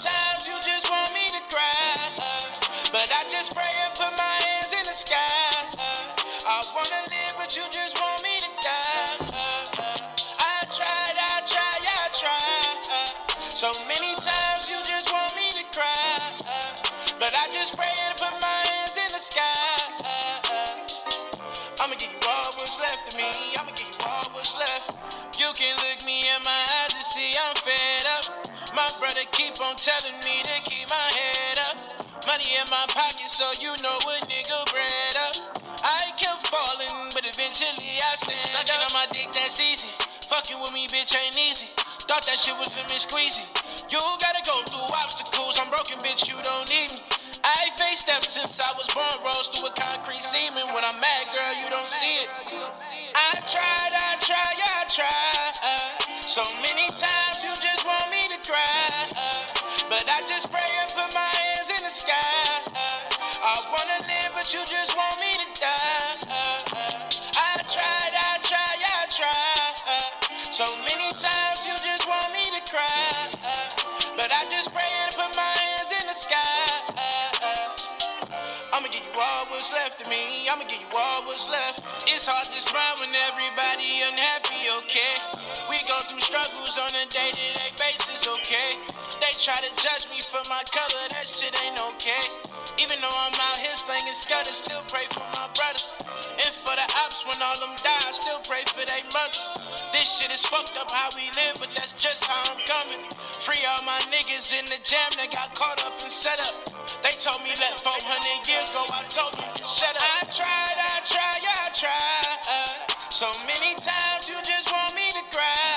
times you just want me to cry, but I just pray and put my hands in the sky. I wanna live, but you just want me to die. I tried, I tried, I tried. So many times you just want me to cry, but I just pray and put my hands in the sky. I'ma give you all what's left of me. I'ma give you all what's left. You can look me in my eyes and see I'm up. My brother keep on telling me to keep my head up. Money in my pocket, so you know what nigga bread up. I kept falling, but eventually I stand Sucking up. on my dick, that's easy. Fucking with me, bitch, ain't easy. Thought that shit was lemon squeezy. You gotta go through obstacles. I'm broken, bitch, you don't need me. I faced steps since I was born, rose through a concrete semen. When I'm mad, girl, you don't see it. I tried, I tried, I tried. So many times you just want me to cry. But I just pray and put my hands in the sky. I wanna live, but you just want me to die. I tried, I tried, I tried. So many times you just want me to cry. But I just pray and put my hands in the sky. I'ma give you all what's left of me. I'ma give you all what's left. It's hard to smile when everybody unhappy, okay? We go through struggles on a day-to-day basis, okay? They try to judge me for my color, that shit ain't okay. Even though I'm out here slanging scutters, still pray for my brothers. And for the ops, when all them die, I still pray for their mothers. This shit is fucked up how we live, but that's just how I'm coming. Free all my niggas in the jam that got caught up and set up. They told me let 400 years go, I told them up. I tried, I tried, I tried. so many times you just want me to cry.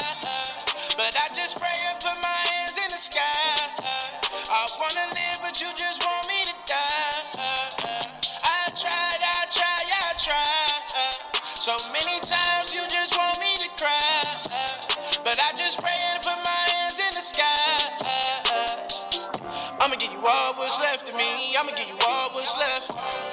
but I just pray and put my hands in the sky. I wanna live, but you just want me to die. I tried, I tried, I tried. so many times you just want me to cry. but I just pray and put my hands in the sky. I'ma give you all what's left of me. I'ma give you all what's left.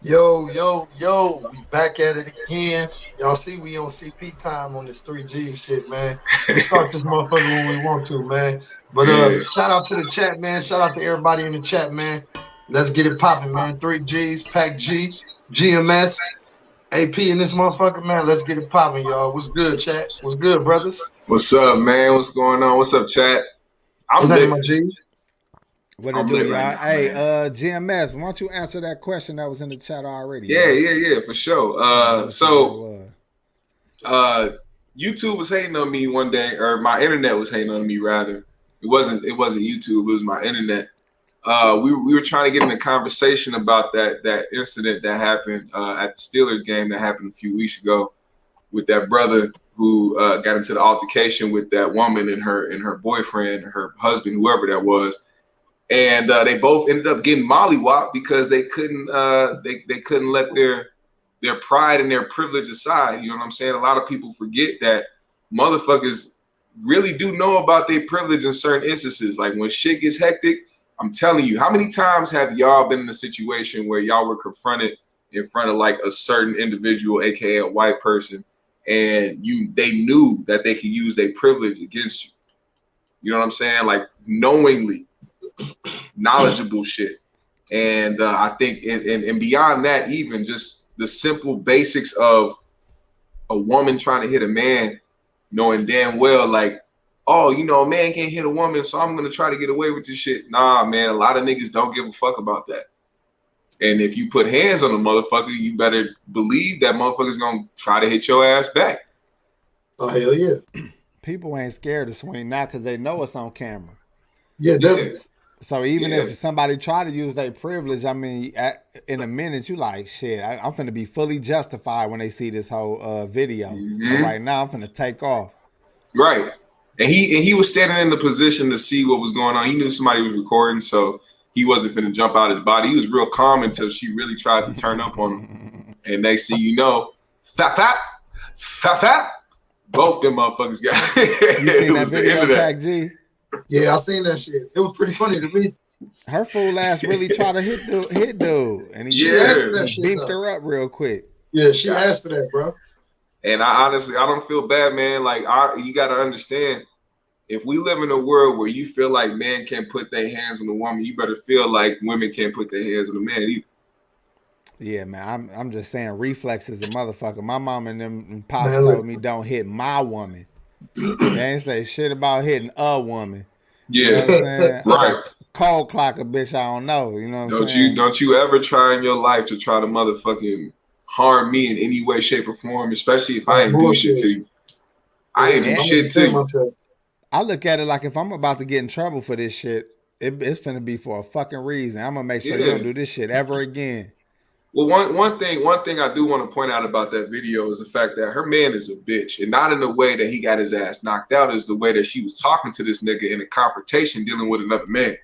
Yo, yo, yo, we back at it again. Y'all see we on CP time on this 3G shit, man. We start this motherfucker when we want to, man. But uh Yeah. shout out to the chat, man. Shout out to everybody in the chat, man. Let's get it popping, man. Three G's, Pac G, GMS, AP in this motherfucker, man. Let's get it popping, y'all. What's good, chat? What's good, brothers? What's up, man? What's going on? What's up, chat? I'm What's happening, lit. my G? What it I'm do, y'all? right hey, uh, GMS, why don't you answer that question that was in the chat already? Yeah, y'all? yeah, yeah, for sure. Uh, so what it was. uh, YouTube was hating on me one day, or my internet was hating on me rather. It wasn't. It wasn't YouTube. It was my internet. Uh, we we were trying to get in a conversation about that that incident that happened uh, at the Steelers game that happened a few weeks ago with that brother who uh, got into the altercation with that woman and her and her boyfriend, her husband, whoever that was. And uh, they both ended up getting mollywopped because they couldn't uh, they they couldn't let their their pride and their privilege aside. You know what I'm saying? A lot of people forget that motherfuckers really do know about their privilege in certain instances. Like when shit gets hectic, I'm telling you, how many times have y'all been in a situation where y'all were confronted in front of like a certain individual, aka a white person, and you they knew that they could use their privilege against you. You know what I'm saying? Like knowingly, knowledgeable shit. And uh, I think, and, and, and beyond that, even just the simple basics of a woman trying to hit a man, knowing damn well, like, oh, you know, a man can't hit a woman, so I'm gonna try to get away with this shit. Nah, man, a lot of niggas don't give a fuck about that. And if you put hands on a motherfucker, you better believe that motherfucker's gonna try to hit your ass back. Oh hell yeah. People ain't scared to swing now because they know it's on camera. Yeah, definitely. So even Yeah. if somebody try to use their privilege, I mean, at, in a minute, you like, shit, I, I'm finna be fully justified when they see this whole uh, video. Mhm. right now, I'm finna take off. Right. And he and he was standing in the position to see what was going on. He knew somebody was recording, so he wasn't finna jump out his body. He was real calm until she really tried to turn up on him. And next thing you know, fat fat, fat fat, both them motherfuckers got You seen that video. Pac G? Yeah, I seen that shit. It was pretty funny to me. Her fool ass really tried to hit the hit dude, and he, Yeah. That he shit, beeped though. her up real quick. Yeah, she asked for that, bro. And I honestly, I don't feel bad, man. Like, I, you got to understand, if we live in a world where you feel like men can't put their hands on a woman, you better feel like women can't put their hands on a man either. Yeah, man, I'm I'm just saying reflexes a motherfucker. My mom and them and pops Man, told me don't hit my woman. They ain't say shit about hitting a woman. You know Yeah, I'm saying? right. Cold clock a bitch I don't know. You know what I'm Don't you don't you ever try in your life to try to motherfucking harm me in any way, shape, or form, especially if I ain't do shit to you. I ain't Yeah. do shit gonna you. I look at it like if I'm about to get in trouble for this shit, it, it's finna be for a fucking reason. I'm gonna make sure you don't do this shit ever again. Well, one one thing one thing I do want to point out about that video is the fact that her man is a bitch, and not in the way that he got his ass knocked out, is the way that she was talking to this nigga in a confrontation dealing with another man.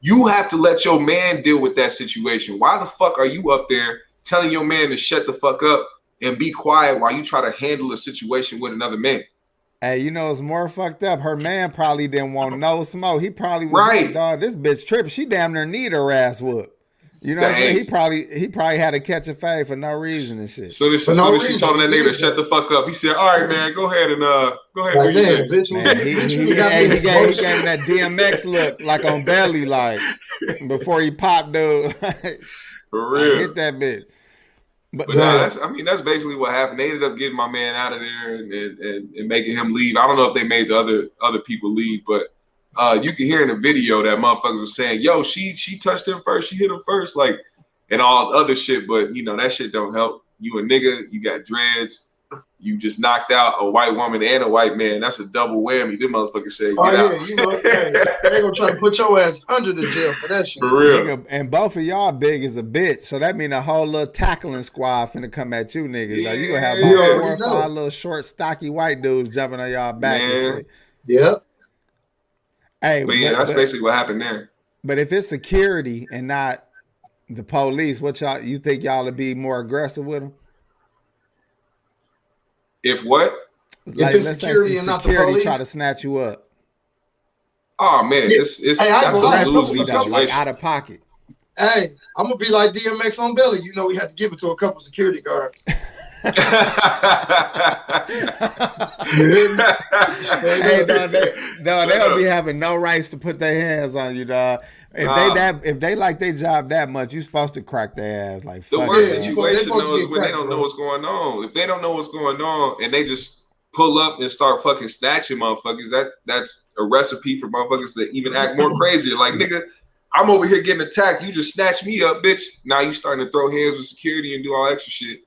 You have to let your man deal with that situation. Why the fuck are you up there telling your man to shut the fuck up and be quiet while you try to handle a situation with another man? Hey, you know it's more fucked up. Her man probably didn't want no smoke. He probably was Right. like, dog, this bitch tripping. She damn near need her ass whooped. You know what I'm saying? He probably he probably had to catch a fade for no reason and shit. So as For soon no as she reason. told that nigga to shut the fuck up, he said, "All right, man, go ahead and uh, go ahead and Like, do your thing." bitch, Man, he, bitch, he, you got hey, me he, this gave, he gave him that DMX look like on belly, like before he popped dude. For real. Hit that bitch. But, But nah, that's I mean that's basically what happened. They ended up getting my man out of there and, and, and, and making him leave. I don't know if they made the other other people leave, but uh, you can hear in the video that motherfuckers were saying, "Yo, she she touched him first, she hit him first, like and all other shit." But you know that shit don't help. You a nigga, you got dreads, you just knocked out a white woman and a white man. That's a double whammy. Them motherfuckers said, Oh "Get yeah, out." you know, hey, they gonna try to put your ass under the jail for that shit. For real. nigga, and both of y'all big as a bitch, so that mean a whole little tackling squad finna come at you niggas. Like you gonna have Yeah, about you four or five little short, stocky white dudes jumping on y'all back Man. and shit. Yep. Hey, But yeah, but- that's but- basically what happened there. But if it's security and not the police, what y'all you think y'all would be more aggressive with them? If what? Like, it's let's security some and not the security try to snatch you up. Oh man, it's it's Hey, that's go- I a go- losing I go- though, like out of pocket. Hey, I'm gonna be like DMX on Belly. You know, we had to give it to a couple security guards. You hey, dog, they, dog, they don't be having no rights to put their hands on you, dog. If Nah. they that if they like their job that much, you're supposed to crack their ass like The worst it, situation They supposed to though is get when they don't know what's going on. If they don't know what's going on and they just pull up and start fucking snatching motherfuckers, that that's a recipe for motherfuckers to even act more crazy. Like nigga, I'm over here getting attacked. You just snatch me up, bitch. Now you starting to throw hands with security and do all extra shit.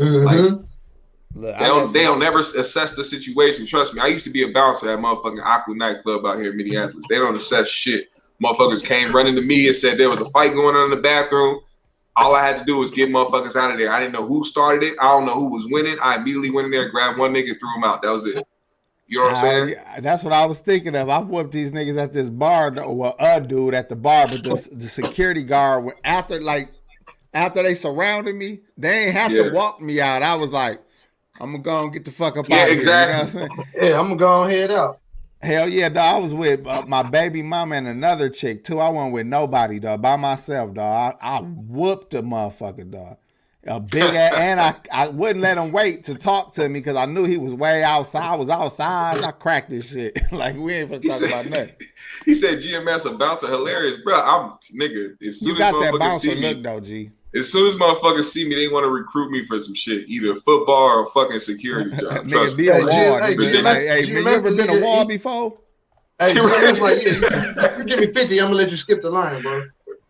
Mhm. Look, They don't got they don't never assess the situation. Trust me. I used to be a bouncer at motherfucking Aqua nightclub out here in Minneapolis. They don't assess shit. Motherfuckers came running to me and said there was a fight going on in the bathroom. All I had to do was get motherfuckers out of there. I didn't know who started it. I don't know who was winning. I immediately went in there, grabbed one nigga, threw him out. That was it. You know what I'm saying? I- that's what I was thinking of. I've whooped these niggas at this bar. Well, a dude at the bar, but the, the security guard went- after like after they surrounded me, they ain't have Yeah. to walk me out. I was like, I'm gonna go and get the fuck up Yeah, out exactly. here. You know what I'm saying? Yeah, I'm gonna go and head out. Hell yeah, dog. I was with uh, my baby mama and another chick too. I wasn't with nobody, dog. By myself, dog. I, I whooped a motherfucker, dog. A big ass, and I, I wouldn't let him wait to talk to me because I knew he was way outside. I was outside. I cracked this shit. like we ain't finna He talk said, about nothing. he said GMS a bouncer, hilarious, bro. I'm nigga. As soon You as got that motherfuckers bouncer see me, look though, G. as soon as motherfuckers see me, they want to recruit me for some shit, either football or fucking security job. Trust nigga, be a wall. G- nigga. hey, G- Like, hey, man, you ever G- been a wall before? Hey, Right. like, yeah, you, you give me 50, I'm gonna let you skip the line, bro.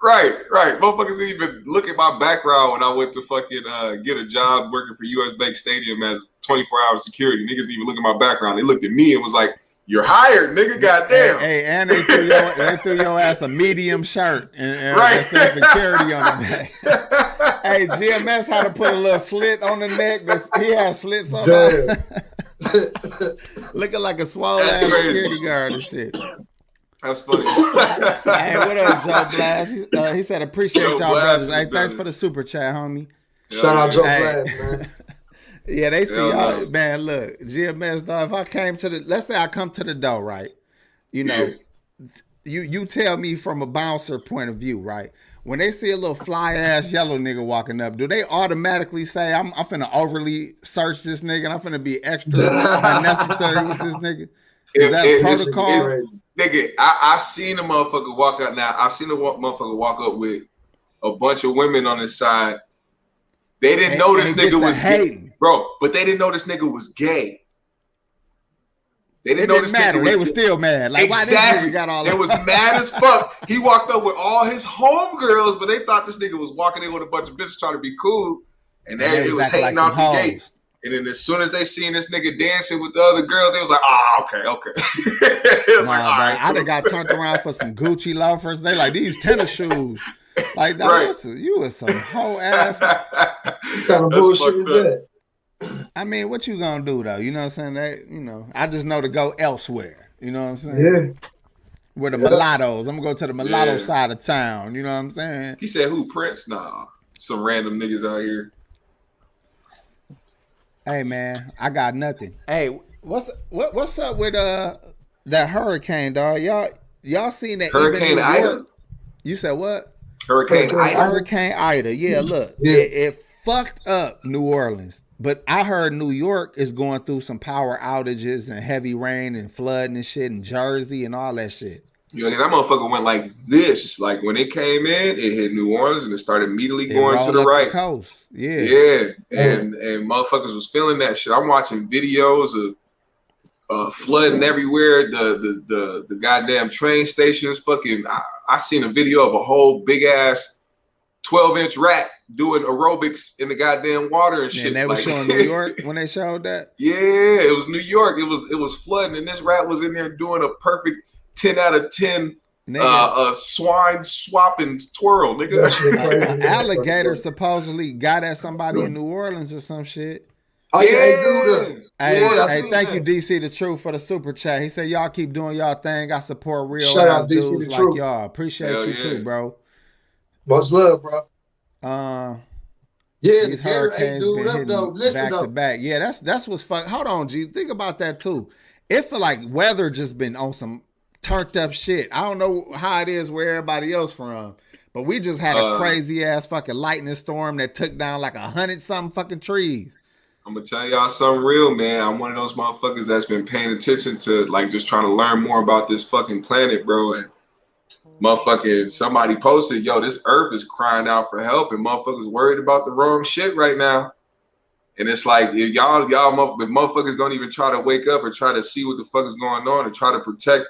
Right, right. Motherfuckers didn't even look at my background when I went to fucking uh, get a job working for US Bank Stadium as 24 hour security. Niggas didn't even look at my background. They looked at me and was like, You're hired, nigga. Goddamn. Hey, hey, and they threw your they threw your ass a medium shirt and, and Right. that said security on the back. hey, GMS had to put a little slit on the neck. This- He had slits on Damn. that. Looking like a swole ass security guard and shit. That's funny. Hey, what up, Joe Blast? He, uh, he said, appreciate Joe y'all Blast brothers. Hey, thanks for the super chat, homie. Shout out Joe Hey. Blast, man. Yeah, they see y'all. Man, look, GMS, dog, if I came to the, let's say I come to the door, right? You know, Yeah. you you tell me from a bouncer point of view, right? When they see a little fly ass yellow nigga walking up, do they automatically say, "I'm I'm finna overly search this nigga and I'm finna be extra unnecessary with this nigga"? Is It- that it a protocol? it- Nigga, I, I seen a motherfucker walk up now. I seen a motherfucker walk up with a bunch of women on his side. They didn't And- know this and nigga was hating. Bro, but they didn't know this nigga was gay. They didn't know didn't this matter. nigga was They was gay. still mad. Like why this nigga got all It was mad as fuck. He walked up with all his homegirls, but they thought this nigga was walking in with a bunch of bitches trying to be cool. And And they, they it was was hating like off the hoes. gate. And then as soon as they seen this nigga dancing with the other girls, they was like, oh, okay, okay. it was Nah, like, all bro, right. I done got turned around for some Gucci loafers. They like these tennis shoes. Like that Right. was you was some whole ass. What kind of That's bullshit fucked is that? I mean, what you gonna do though? You know what I'm saying? That you know, I just know to go elsewhere. You know what I'm saying? Yeah. Where the Yeah. mulattoes. I'm gonna go to the mulatto Yeah. side of town. You know what I'm saying? He said, who, Prince? Nah, some random niggas out here. Hey man, I got nothing. Hey, what's what what's up with uh that hurricane, dog? Y'all y'all seen that Hurricane Ida? You said what? Hurricane Hurricane Ida. Hurricane Ida. Yeah, look, Yeah. It, it fucked up New Orleans. But I heard New York is going through some power outages and heavy rain and flooding and shit in Jersey and all that shit. You know, 'cause that motherfucker went like this. Like when it came in, it hit New Orleans and it started immediately It going to the right. coast. Yeah. Yeah, and and motherfuckers was feeling that shit. I'm watching videos of uh, flooding everywhere. The, the the the goddamn train stations. Fucking, I, I seen a video of a whole big ass 12 inch rat doing aerobics in the goddamn water and shit. And they were like- showing New York when they showed that. yeah, it was New York. It was it was flooding, and this rat was in there doing a perfect 10 out of 10 Nigga, uh, uh swine swapping twirl, That nigga. shit a- crazy. a alligator supposedly got at somebody in New Orleans or some shit. Oh yeah, they do. Hey, Yeah, hey thank that. you, DC the Truth, for the super chat. He said, Y'all keep doing y'all thing. I support real Shout ass out dudes like Truth. y'all. Appreciate Hell you yeah. too, bro. Much love, bro. Uh, Yeah, the these hurricanes been up hitting though. Back though. to back. Yeah, that's that's what's fuck. Hold on, G. Think about that too. It feel like weather just been on some turned up shit. I don't know how it is where everybody else from, but we just had a Uh, crazy ass fucking lightning storm that took down like a hundred something fucking trees. I'm gonna tell y'all something real, man. I'm one of those motherfuckers that's been paying attention to like just trying to learn more about this fucking planet, bro. And motherfucking somebody posted, yo, this earth is crying out for help, and motherfuckers worried about the wrong shit right now. And it's like if y'all, y'all, mo- if motherfuckers don't even try to wake up or try to see what the fuck is going on and try to protect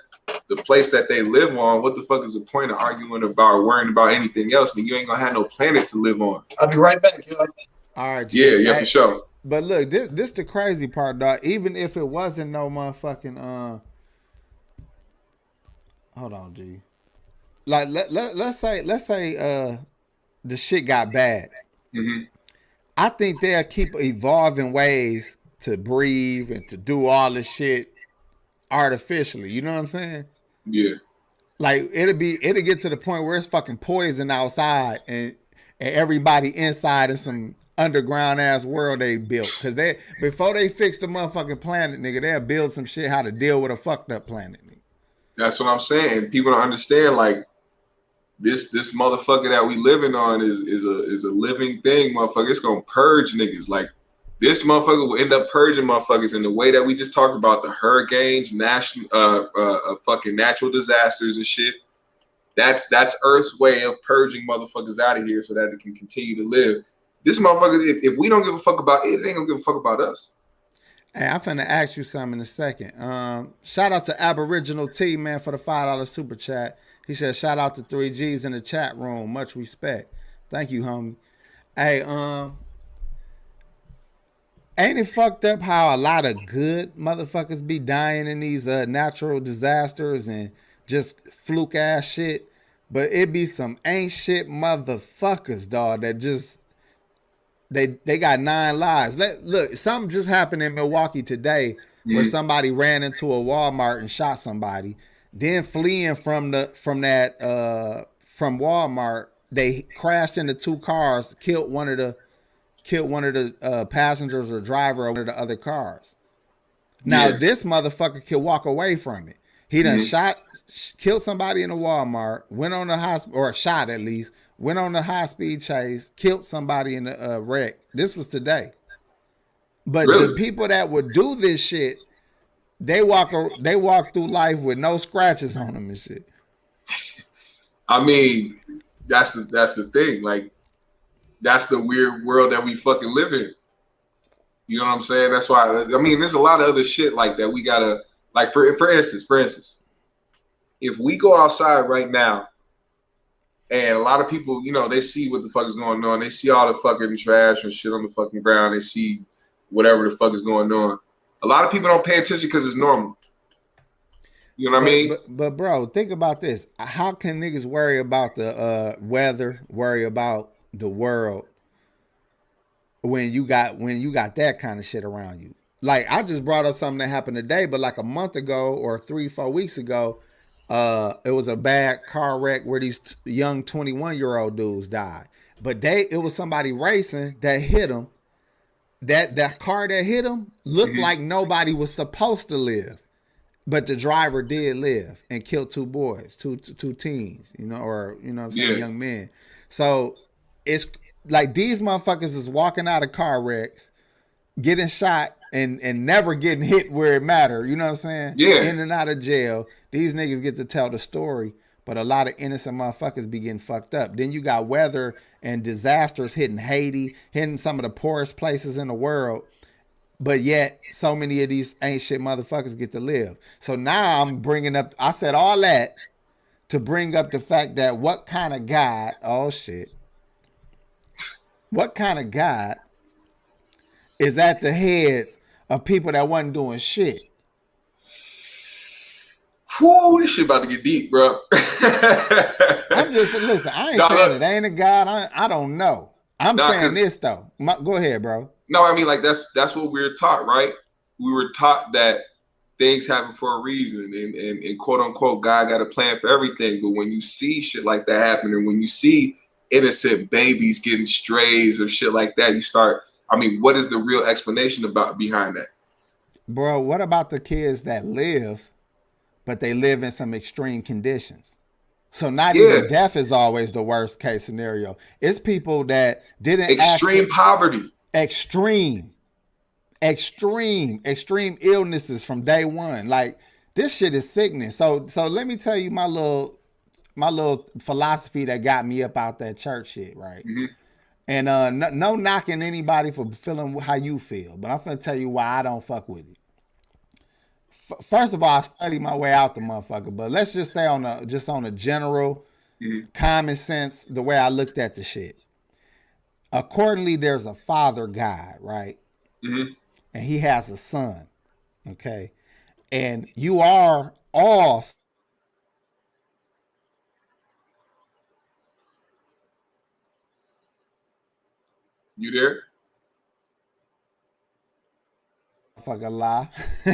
the place that they live on, what the fuck is the point of arguing about worrying about anything else? And you ain't gonna have no planet to live on. I'll be right back, yo. All right, G. Yeah, yeah, Hey, for sure. But look, this this the crazy part, dog. Even if it wasn't no motherfucking uh hold on, G. Like let, let let's say let's say uh the shit got bad. hmm I think they'll keep evolving ways to breathe and to do all this shit artificially. You know what I'm saying? Yeah. Like it'll be it'll get to the point where it's fucking poison outside and and everybody inside in some underground ass world they built. Cause they before they fix the motherfucking planet, nigga, they'll build some shit how to deal with a fucked up planet. Nigga. That's what I'm saying. People don't understand like this this motherfucker that we living on is is a is a living thing, motherfucker. It's gonna purge niggas. Like this motherfucker will end up purging motherfuckers in the way that we just talked about the hurricanes, national uh, uh, uh fucking natural disasters and shit. That's that's Earth's way of purging motherfuckers out of here so that it can continue to live. This motherfucker, if, if we don't give a fuck about it, it ain't gonna give a fuck about us. Hey, I'm finna ask you something in a second. Um, shout out to Aboriginal T man for the five dollar super chat. He said, "Shout out to three G's in the chat room. Much respect. Thank you, homie." Hey, um, ain't it fucked up how a lot of good motherfuckers be dying in these uh, natural disasters and just fluke ass shit, but it be some ain't shit motherfuckers, dog, that just they they got nine lives. Let, look, something just happened in Milwaukee today where Mhm. somebody ran into a Walmart and shot somebody. Then fleeing from the from that uh from Walmart, they crashed into two cars, killed one of the killed one of the uh, passengers or driver of one of the other cars. Now Yeah. this motherfucker could walk away from it. He done Mhm. shot sh- killed somebody in a Walmart, went on the hospital or shot at least, went on the high speed chase, killed somebody in the uh, wreck. This was today. But the people that would do this shit, they walk they walk through life with no scratches on them and shit. I mean, that's the that's the thing. Like, that's the weird world that we fucking live in. You know what I'm saying? That's why I mean, there's a lot of other shit like that. We gotta like for for instance, for instance, if we go outside right now, and a lot of people, you know, they see what the fuck is going on. They see all the fucking trash and shit on the fucking ground. They see whatever the fuck is going on. A lot of people don't pay attention because it's normal. You know what I mean? But, but bro, think about this. How can niggas worry about the uh, weather, worry about the world when you got when you got that kind of shit around you? Like I just brought up something that happened today, but like a month ago or three, four weeks ago, uh, it was a bad car wreck where these t- young 21 year old dudes died. But they it was somebody racing that hit them. That that car that hit him looked Mhm. like nobody was supposed to live. But the driver did live and killed two boys, two two, two teens, you know, or you know what I'm saying, Yeah. young men. So it's like these motherfuckers is walking out of car wrecks, getting shot and and never getting hit where it matter. You know what I'm saying? Yeah. In and out of jail. These niggas get to tell the story, but a lot of innocent motherfuckers be getting fucked up. Then you got weather and disasters hitting Haiti, hitting some of the poorest places in the world. But yet, so many of these ain't shit motherfuckers get to live. So now I'm bringing up. I said all that to bring up the fact that what kind of God? Oh shit! What kind of God is at the heads of people that wasn't doing shit? Whoo, this shit about to get deep, bro. I'm just listen. I ain't No, saying it ain't a God. I, I don't know. I'm Nah, saying this though. My, go ahead, bro. no, I mean like that's that's what we were taught, right? We were taught that things happen for a reason, and and, and quote unquote God got a plan for everything. But when you see shit like that happen, and when you see innocent babies getting strays or shit like that, you start. I mean, what is the real explanation about behind that? Bro, what about the kids that live, but they live in some extreme conditions? So not Yeah. even death is always the worst case scenario. It's people that didn't Extreme poverty. extreme, extreme, extreme illnesses from day one. Like this shit is sickening. So so let me tell you my little my little philosophy that got me up out that church shit, right? Mhm. And uh no, no knocking anybody for feeling how you feel, but I'm gonna tell you why I don't fuck with it. F- First of all, I study my way out the motherfucker, but let's just say on a just on a general Mhm. common sense, the way I looked at the shit. Accordingly, there's a father God, right? Mhm. And he has a son. Okay. And you are all You there? Fucking lie.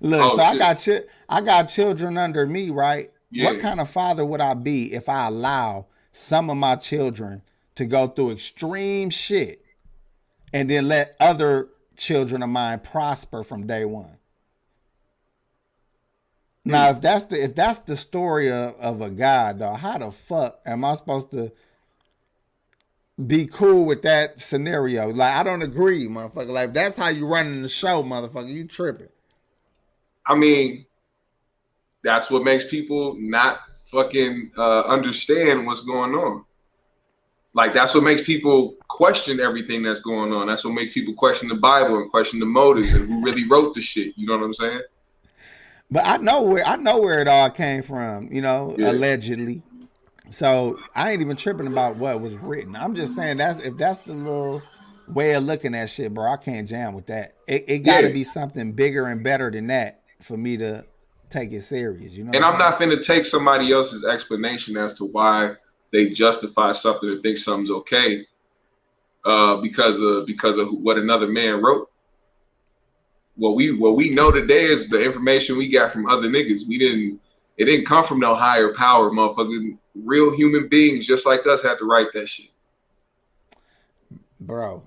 Look, Oh, so I got chi- I got children under me, right? What kind of father would I be if I allow some of my children to go through extreme shit and then let other children of mine prosper from day one? Now, hmm. if that's the if that's the story of, of a God, though, how the fuck am I supposed to be cool with that scenario? Like, I don't agree, motherfucker. Like, that's how you running the show, motherfucker. You tripping? I mean, that's what makes people not fucking uh, understand what's going on. Like that's what makes people question everything that's going on. That's what makes people question the Bible and question the motives and who really wrote the shit. You know what I'm saying? But I know where I know where it all came from. You know, Yeah. allegedly. So I ain't even tripping about what was written. I'm just saying that's if that's the little way of looking at shit, bro. I can't jam with that. It, it got to Yeah. be something bigger and better than that for me to take it serious. You know, And what I'm not finna take somebody else's explanation as to why they justify something or think something's okay uh, because of because of what another man wrote. What we what we know today is the information we got from other niggas. We didn't it didn't come from no higher power, motherfucking real human beings just like us had to write that shit. bro.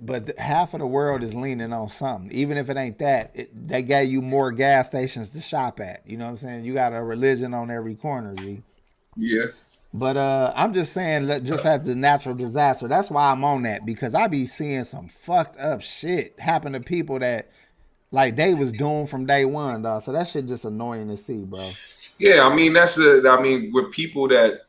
but half of the world is leaning on something. Even if it ain't that, it, they gave you more gas stations to shop at. You know what I'm saying? You got a religion on every corner, G. Yeah. But uh, I'm just saying, just as a natural disaster. That's why I'm on that because I be seeing some fucked up shit happen to people that, like, they was doomed from day one, dog. So that shit just annoying to see, bro. Yeah, I mean that's the I mean with people that,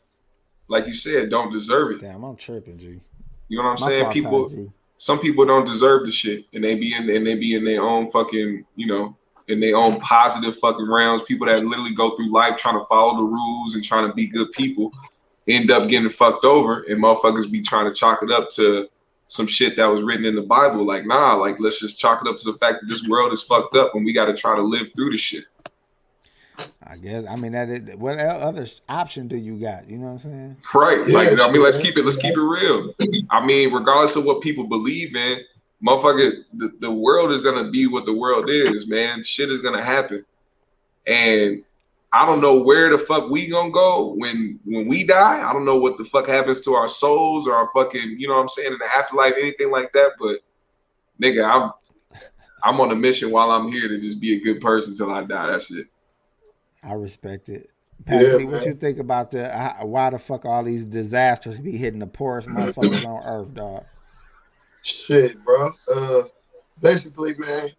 like you said, don't deserve it. Damn, I'm tripping, G. You know what I'm My saying? People, G. some people don't deserve the shit, and they be in and they be in their own fucking, you know, in their own positive fucking rounds. People that literally go through life trying to follow the rules and trying to be good people, end up getting fucked over, and motherfuckers be trying to chalk it up to some shit that was written in the Bible. Like, nah, like let's just chalk it up to the fact that this world is fucked up, and we got to try to live through the shit. I guess. I mean, that is, what other option do you got? You know what I'm saying? Right. Yeah, like I mean, let's keep it let's keep it real. I mean, regardless of what people believe in, motherfucker, the, the world is gonna be what the world is, man. Shit is gonna happen. And I don't know where the fuck we gonna go when when we die. I don't know what the fuck happens to our souls or our fucking, you know what I'm saying, in the afterlife, anything like that. But nigga, I'm I'm on a mission while I'm here to just be a good person till I die. That's it. I respect it. Pat, Yeah, what man. you think about the how, why the fuck all these disasters be hitting the poorest motherfuckers on earth, dog? Shit, bro. Uh, basically, man,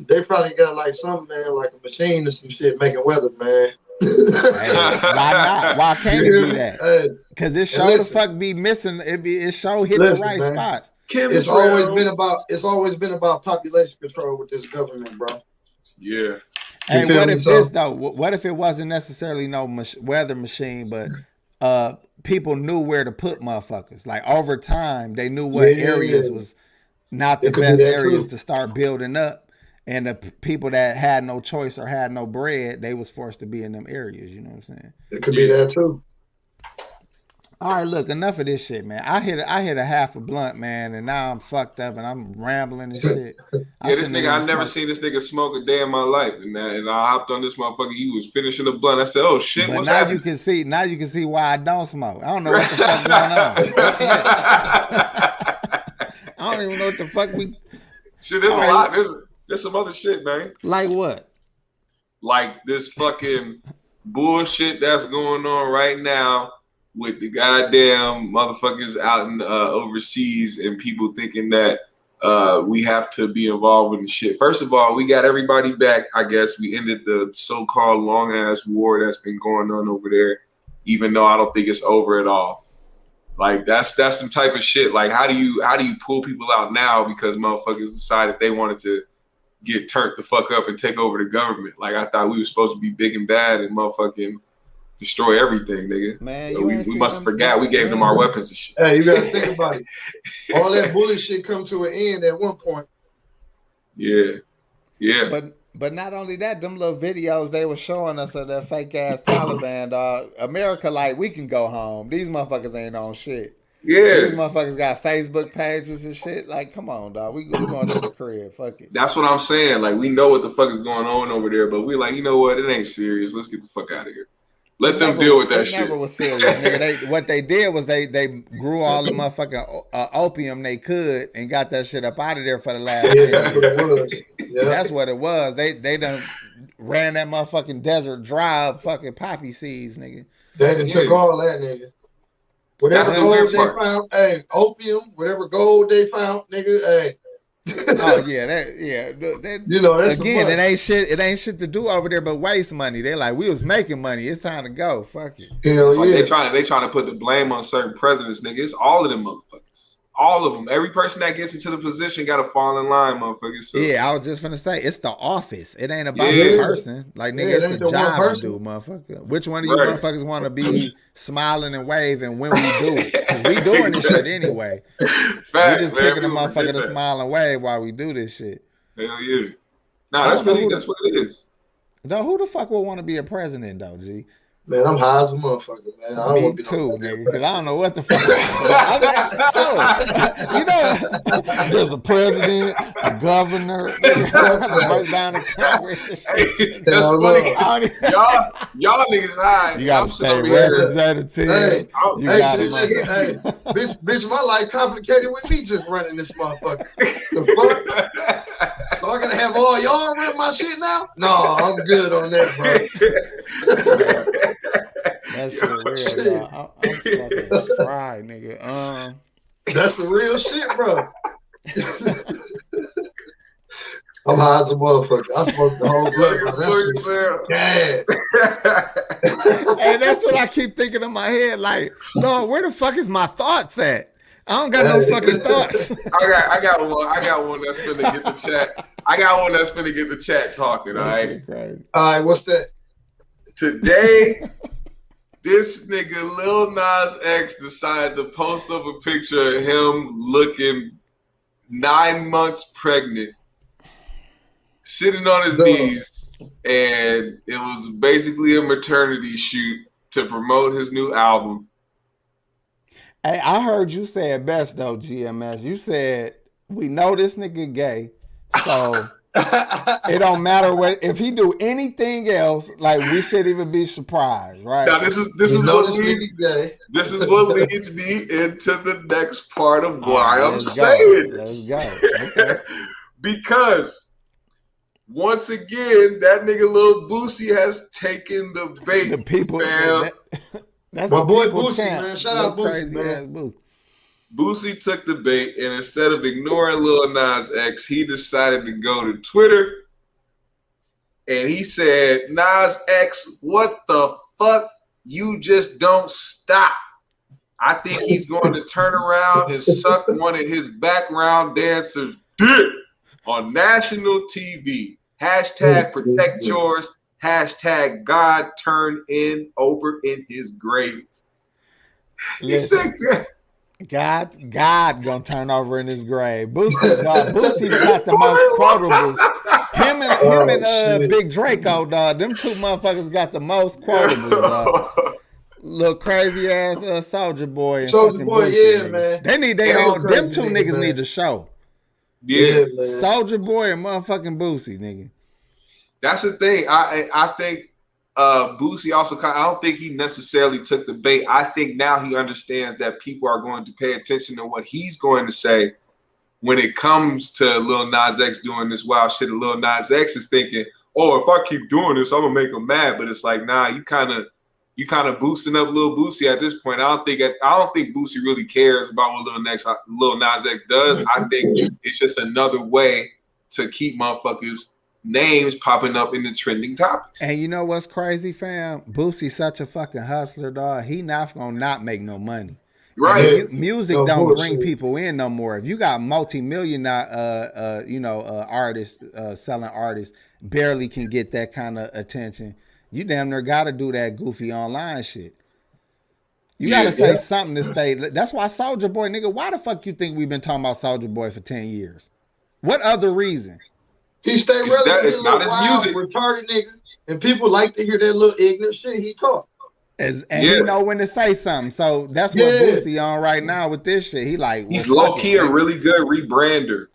they probably got like some man, like a machine or some shit making weather, man. Hey, why not? Why can't it be that? Hey, Cause it show And the fuck be missing. It be it show hit Listen, the right man. spots. it's always been about it's always been about population control with this government, bro. Yeah. Hey, what if So- this though? What if it wasn't necessarily no mach- weather machine, but uh, people knew where to put motherfuckers. Like over time, they knew what Yeah. areas was not the It could be best areas too. to start building up, and the p- people that had no choice or had no bread, they was forced to be in them areas. You know what I'm saying? It could be that too. All right, look, enough of this shit, man. I hit I hit a half a blunt, man, and now I'm fucked up and I'm rambling and shit. I Yeah, this nigga, I've never seen this nigga smoke a day in my life. And, I- and I hopped on this motherfucker. He was finishing the blunt. I said, oh shit, But what's now happening? you can see now you can see why I don't smoke. I don't know what the fuck going on. I don't even know what the fuck we shit, there's a All right. lot. There's, there's some other shit, man. like what? Like this fucking bullshit that's going on right now with the goddamn motherfuckers out in uh, overseas and people thinking that uh, we have to be involved in the shit. First of all, we got everybody back. I guess we ended the so-called long ass war that's been going on over there, even though I don't think it's over at all. Like that's that's some type of shit. Like how do you how do you pull people out now because motherfuckers decided they wanted to get turned the fuck up and take over the government? Like I thought we were supposed to be big and bad and motherfucking destroy everything, nigga. Man, So you we, we must them- have forgot we gave them our weapons and shit. Hey, you gotta think about it. All that bullshit come to an end at one point. Yeah, yeah. But but not only that, them little videos they were showing us of that fake ass Taliban dog. America like we can go home. These motherfuckers ain't on shit. Yeah, these motherfuckers got Facebook pages and shit. Like, come on, dog. We, we going to the crib. Fuck it. that's what I'm saying. Like we know what the fuck is going on over there, but we're like, you know what? It ain't serious. Let's get the fuck out of here. Let them Never- deal with that shit. Never was serious, nigga. They, what they did was they they grew all the motherfucking uh, opium they could and got that shit up out of there for the last. Yeah, 10 that's what it was. Yeah. That's what it was. They they done ran that motherfucking desert dry of fucking poppy seeds, nigga. They done took Yeah. all that, nigga. Whatever That's the gold they found, hey, opium, whatever gold they found, nigga, hey. Oh yeah, that yeah. That, You know, that's again, it ain't shit. It ain't shit to do over there, but waste money. They're like, we was making money. It's time to go. Fuck it. Hell It's like yeah. they trying to they trying to put the blame on certain presidents, nigga. It's all of them motherfuckers. All of them. Every person that gets into the position got to fall in line, motherfuckers. So, Yeah, I was just gonna say it's the office. It ain't about Yeah. the person. Like nigga, it it's ain't a the job to do, motherfucker. Which one of you Right. motherfuckers want to be smiling and waving when we do it? Because we doing this shit anyway. Fact, we just man. picking a motherfucker to smile and wave while we do this shit. Hell yeah. Nah, that's really who that's what it is. Though who the fuck would want to be a president though, G? Man, I'm high as a motherfucker, man. I Me want to be too, no nigga. Because I don't know what the fuck. I mean, so, you know, there's a president, a governor, right down the Congress. shit. That's funny. no. I don't even- Y'all, y'all niggas high. You got I'm a sitting state over here. representative. Hey, you hey, got shit, it, listen, motherfucker. hey, bitch, bitch, my life complicated with me just running this motherfucker. The fuck? So I gotta have all y'all run my shit now? No, I'm good on that, bro. That shit real, shit. I'm fucking fried, nigga. Um, That's the real shit, bro. I'm high as a motherfucker. I smoked the whole blood. bro. That shit's that's what I keep thinking in my head. Like, dog, where the fuck is my thoughts at? I don't got no fucking thoughts. I got, I got one. I got one that's gonna get the chat. I got one that's gonna get the chat talking. All right. All right, what's that? Today, this nigga Lil Nas X decided to post up a picture of him looking nine months pregnant, sitting on his Duh. knees, and it was basically a maternity shoot to promote his new album. Hey, I heard you say it best though, GMS. You said we know this nigga gay, so it don't matter what if he do anything else. Like we should even be surprised, right? Now this is this You is what leads nigga this is what leads me into the next part of why right, I'm let's go. saying Let's this. go. Okay. because once again, that nigga Lil Boosie has taken the bait. the people. fam. that- that's My boy people Boosie, champ. man. Shout Little out Boosie, crazy man. ass Boosie. Boosie took the bait, and instead of ignoring Lil Nas X, he decided to go to Twitter and he said, Nas X, what the fuck? You just don't stop. I think he's going to turn around and suck one of his background dancers' dick on national TV. Hashtag protect yours. Hashtag God turn in over in his grave. He said, God, God gonna turn over in his grave. Boosie, dog, Boosie's got the most quotables. Him and him and uh, Oh, shit. Big Draco, dog. Them two motherfuckers got the most quotables, dog. Little crazy ass uh, Soulja Boy and Soulja fucking Boy, Boosie, yeah, nigga. man. They need their They own. Them two niggas, niggas man. need to show. yeah. man. Soulja Boy and motherfucking Boosie, nigga. That's the thing. I I I think uh Boosie also kind I don't think he necessarily took the bait. I think now he understands that people are going to pay attention to what he's going to say when it comes to Lil Nas X doing this wild shit. And Lil Nas X is thinking, oh, if I keep doing this, I'm gonna make him mad. But it's like, nah, you kind of you kind of boosting up Lil Boosie at this point. I don't think I don't think Boosie really cares about what Lil Nas Lil Nas X does. I think it's just another way to keep motherfuckers names popping up in the trending topics. And you know what's crazy, fam? Boosie's such a fucking hustler, dog. He not gonna not make no money. Right. Mu- music No don't bullshit. bring people in no more. If you got multi-million, uh, uh, you know, uh, artists uh, selling artists barely can get that kind of attention. You damn near got to do that goofy online shit. You Yeah, got to say yeah. something to stay. That's why Soulja Boy, nigga. Why the fuck you think we've been talking about Soulja Boy for ten years? What other reason? He stay It's relevant. that- it's not his wild, music. Retarded nigga. And people like to hear that little ignorant shit he talk. As, and Yeah. he know when to say something. So that's what Yeah. Boosie on right now with this shit. He like He's low key it, a really good rebrander.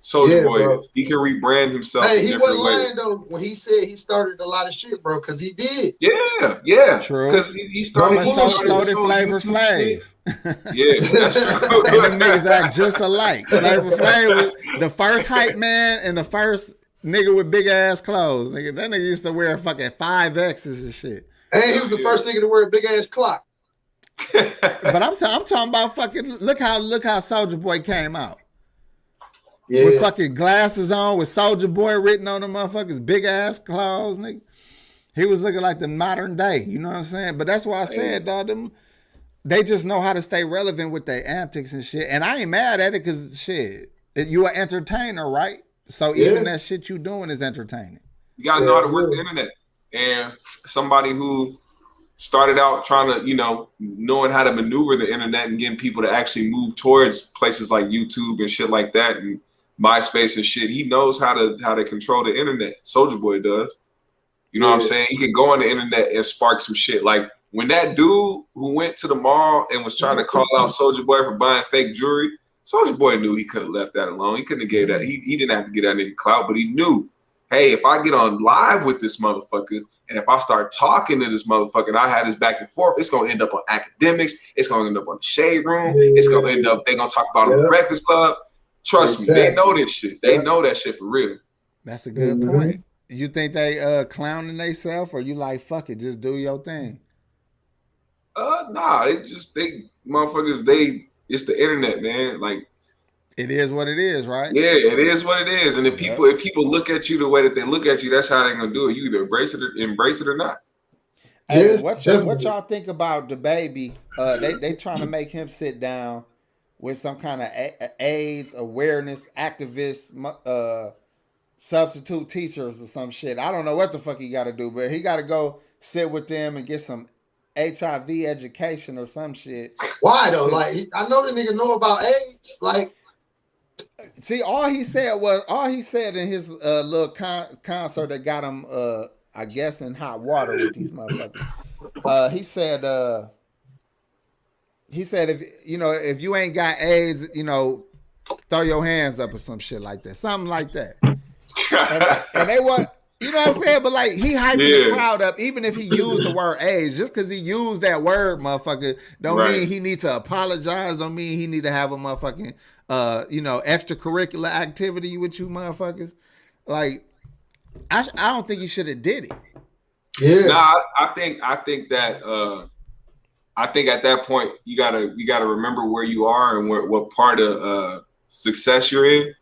Soulja Yeah, Boy bro. is. He can rebrand himself Hey, in he wasn't ways. lying though when he said he started a lot of shit, bro, because he did. Yeah, yeah. True. Because he, he started. But he so, started so this did Flavor YouTube Flav. Shit. Yeah, and them niggas act just alike. Flavor Flav was the first hype man and the first nigga with big ass clothes. Nigga, that nigga used to wear fucking five X's and shit. And he was the first nigga to wear a big ass clock. But I'm, I'm talking about fucking look how look how Soulja Boy came out Yeah. with fucking glasses on with Soulja Boy written on the motherfuckers big ass clothes, nigga. He was looking like the modern day. You know what I'm saying? But that's why I said, dog, them they just know how to stay relevant with their antics and shit. And I ain't mad at it because shit, you an entertainer, right? So even Yeah. that shit you doing is entertaining. You gotta know how to work the internet. And somebody who started out trying to, you know, knowing how to maneuver the internet and getting people to actually move towards places like YouTube and shit like that and MySpace and shit. He knows how to how to control the internet. Soulja Boy does. You know what I'm saying? He can go on the internet and spark some shit. Like when that dude who went to the mall and was trying to call out Soulja Boy for buying fake jewelry, Soulja Boy knew he could have left that alone. He couldn't have gave that. He, he didn't have to get that nigga clout, but he knew, hey, if I get on live with this motherfucker and if I start talking to this motherfucker and I had this back and forth, it's gonna end up on Akademiks. It's gonna end up on the shade room. It's gonna end up. They're gonna talk about it on Yeah. the Breakfast Club. Trust me, they know this shit. They Yeah. know that shit for real. That's a good Mhm. point. You think they uh clowning themselves or you like fuck it, just do your thing? Uh, nah, they just they motherfuckers. They it's the internet, man. Like, It is what it is, right? yeah, it is what it is. And if Yeah. people if people look at you the way that they look at you, that's how they're gonna do it. You either embrace it or embrace it or not. Hey, Yeah, what y'all, what y'all think about the baby? Uh, they they trying to make him sit down with some kind of a- a- AIDS awareness activist, uh, substitute teachers or some shit. I don't know what the fuck he got to do, but he got to go sit with them and get some HIV education or some shit. Why though? To- Like I know the nigga know about AIDS. Like See, all he said was all he said in his uh, little con- concert that got him, uh, I guess, in hot water with these motherfuckers. Uh, he said, uh, he said, if you know, if you ain't got AIDS, you know, throw your hands up or some shit like that, something like that. And, and they want, you know what I'm saying? But like he hyping the crowd up, even if he used the word AIDS, just because he used that word, motherfucker, don't Right. mean he need to apologize. Don't mean he need to have a motherfucking, uh, you know, extracurricular activity with you, motherfuckers. Like, I, sh- I don't think he should have did it. yeah, Nah, I, I think I think that uh I think at that point you gotta you gotta remember where you are and where, what part of uh success you're in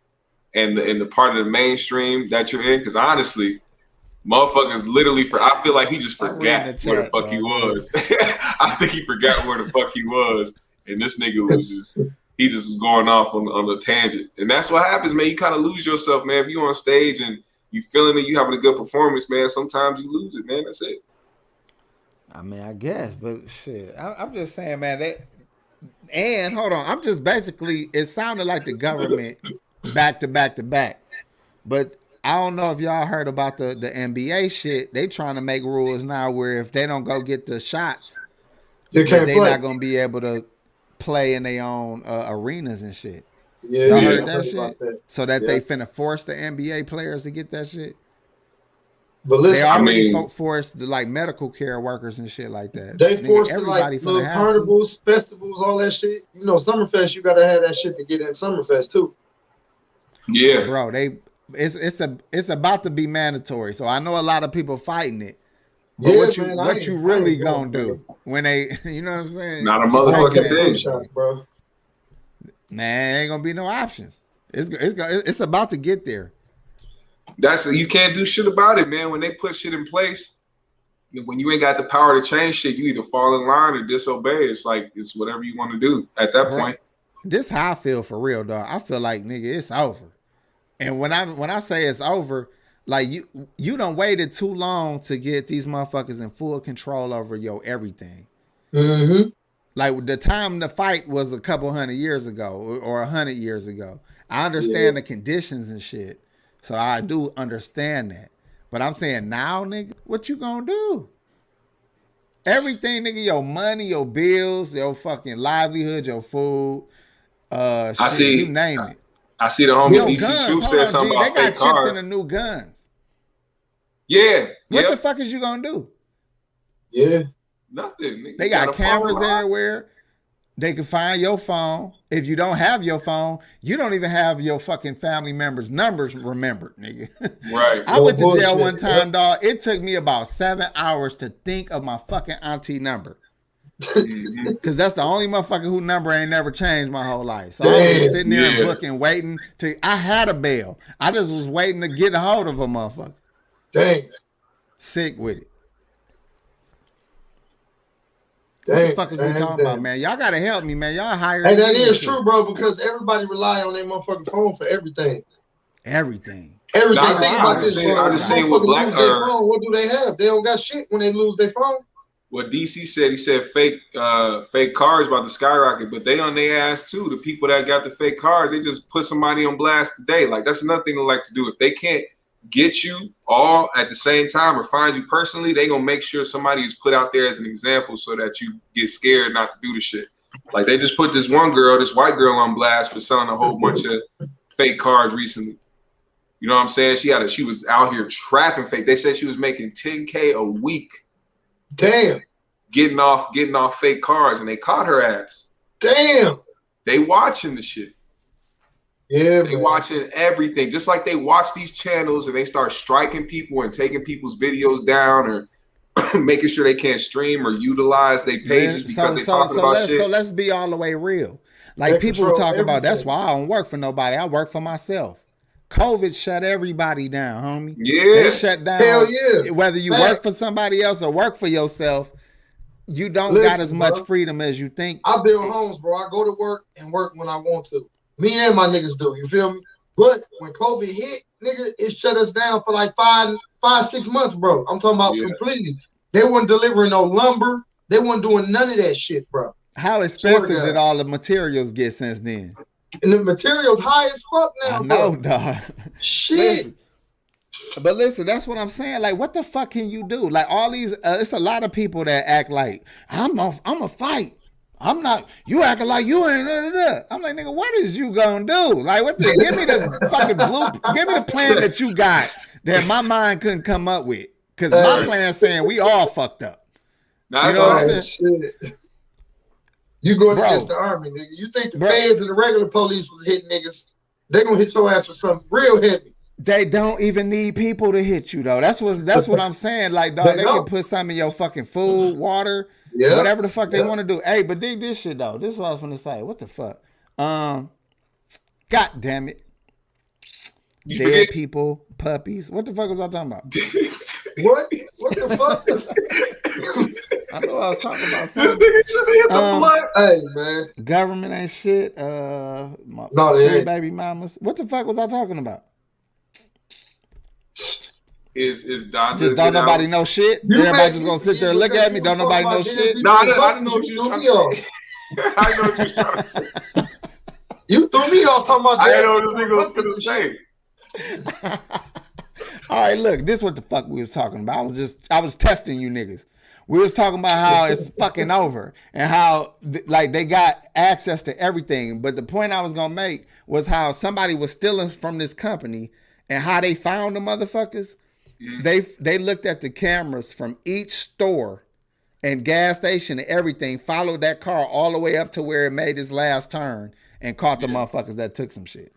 and the and the part of the mainstream that you're in. Cause honestly, motherfuckers literally for I feel like he just forgot the where the fuck he was. I think he forgot where the fuck he was. And this nigga was just he just was going off on, on a tangent. And that's what happens, man. You kind of lose yourself, man. If you on stage and you feeling it, you having a good performance, man. Sometimes you lose it, man. That's it. I mean, I guess, but shit, I, I'm just saying, man. That and hold on, I'm just basically. It sounded like the government back to back to back, but I don't know if y'all heard about the the NBA shit. They trying to make rules now where if they don't go get the shots, they that can't they play. not gonna be able to play in their own uh, arenas and shit. yeah, Y'all yeah, heard that shit? that. So that Yeah. they finna force the NBA players to get that shit. But They listen, I mean- fo- forced the like medical care workers and shit like that. they Nigga, forced it, everybody like finna little have to. carnivals, festivals, all that shit. You know, Summerfest, you gotta have that shit to get in Summerfest too. Yeah. bro. They it's it's a it's about to be mandatory. So I know a lot of people fighting it. But Yeah, what you man, what you really gonna going do when they you know what I'm saying? Not a You motherfucking taking thing. Shot, bro. Nah, ain't gonna be no options. It's it's it's about to get there. That's you can't do shit about it, man. When they put shit in place, when you ain't got the power to change shit, you either fall in line or disobey. It's like it's whatever you want to do at that Right. point. This how I feel for real, dog. I feel like nigga, it's over. And when I when I say it's over, like you you don't waited too long to get these motherfuckers in full control over your everything. Mm-hmm. Like the time the fight was a couple hundred years ago or a hundred years ago. I understand the conditions and shit. So I do understand that. But I'm saying now, nigga, what you gonna do? Everything, nigga, your money, your bills, your fucking livelihood, your food, uh shit, I see. you name it. I see the homie Yo, DC guns. Truth said on, something G. about They got chips cars. in the new guns. yeah, What yeah, the fuck is you gonna do? Yeah. nothing. nigga. They got gotta cameras everywhere. They can find your phone. If you don't have your phone, you don't even have your fucking family members' numbers remembered, nigga. Right. I No went to jail bullshit. one time, dog. It took me about seven hours to think of my fucking auntie number. Mhm. Cause that's the only motherfucker who number ain't never changed my whole life. So I was sitting there and booking, waiting to. I had a bail. I just was waiting to get a hold of a motherfucker. Dang. Sick with it. Dang. What the fuck is we talking dang. about, man? Y'all gotta help me, man. Y'all hired. Hey, me and is shit. true, bro, because everybody rely on their motherfucking phone for everything. Everything. Everything. Nah, I just- about I just seen- I just seen what Motherfuckers Black- lose phone. What do they have? They don't got shit when they lose their phone. What DC said, he said fake uh fake cars about to skyrocket, but they on their ass too. The people that got the fake cars, they just put somebody on blast today. Like that's another thing they like to do. If they can't get you all at the same time or find you personally, they gonna make sure somebody is put out there as an example so that you get scared not to do the shit. Like they just put this one girl, this white girl on blast for selling a whole bunch of fake cars recently. You know what I'm saying? She had a she was out here trapping fake. They said she was making 10k a week Damn. getting off getting off fake cars, and they caught her ass. Damn. They watching the shit. Yeah, They man. watching everything, just like they watch these channels and they start striking people and taking people's videos down or making sure they can't stream or utilize their pages Man, because so, they so, talking so about let's, shit. So let's be all the way real. Like They people control talk about, that's why I don't work for nobody. I work for myself. COVID shut everybody down, homie. yeah, They shut down. Hell yeah. Whether you Facts. work for somebody else or work for yourself, you don't Listen, got as much bro. freedom as you think. I build homes, bro. I go to work and work when I want to. Me and my niggas do. You feel me? But when COVID hit, nigga, it shut us down for like five, five, six months, bro. I'm talking about Yeah. completely. They weren't delivering no lumber. They weren't doing none of that shit, bro. How expensive did all the materials get since then? And the materials high as fuck now, I know, bro. dog. Shit. Listen. But listen, that's what I'm saying. Like, what the fuck can you do? Like, all these, uh, it's a lot of people that act like I'm a, I'm a fight. I'm not. You acting like you ain't. Da, da, da. I'm like, nigga, what is you gonna do? Like, what the? Give me the fucking blue. Give me the plan that you got that my mind couldn't come up with. Cause my plan saying we all fucked up. Nah, You that's know all what I'm saying? Shit. You going Bro. against the army, nigga. You think the Bro. feds and the regular police was hitting niggas? They gonna hit your ass with something real heavy. They don't even need people to hit you though. That's what that's what I'm saying. Like, dog, They they, can put some in your fucking food, water, Yeah. whatever the fuck they Yeah. want to do. Hey, but dig this shit though. This is what I was gonna say. What the fuck? Um, god damn it, You dead forget. people, puppies. What the fuck was I talking about? What? What the fuck? I know I was talking about this nigga should hit the Um, blunt. hey, man. Government ain't shit. Uh, my No, they three baby mamas. What the fuck was I talking about? Is is Don? Just don't nobody know shit. You Everybody made- just gonna sit there and look at me. you Don't nobody know shit. dead No, I people didn't, I didn't know what you was trying threw to me say. I didn't know what you was trying to say. You threw me off talking about I dead didn't know what this nigga was gonna say. All right, look, this is what the fuck we was talking about. I was just I was testing you niggas. We was talking about how it's fucking over and how like they got access to everything. But the point I was gonna make was how somebody was stealing from this company and how they found the motherfuckers. Mm-hmm. They they looked at the cameras from each store and gas station and everything, followed that car all the way up to where it made its last turn and caught the motherfuckers that took some shit.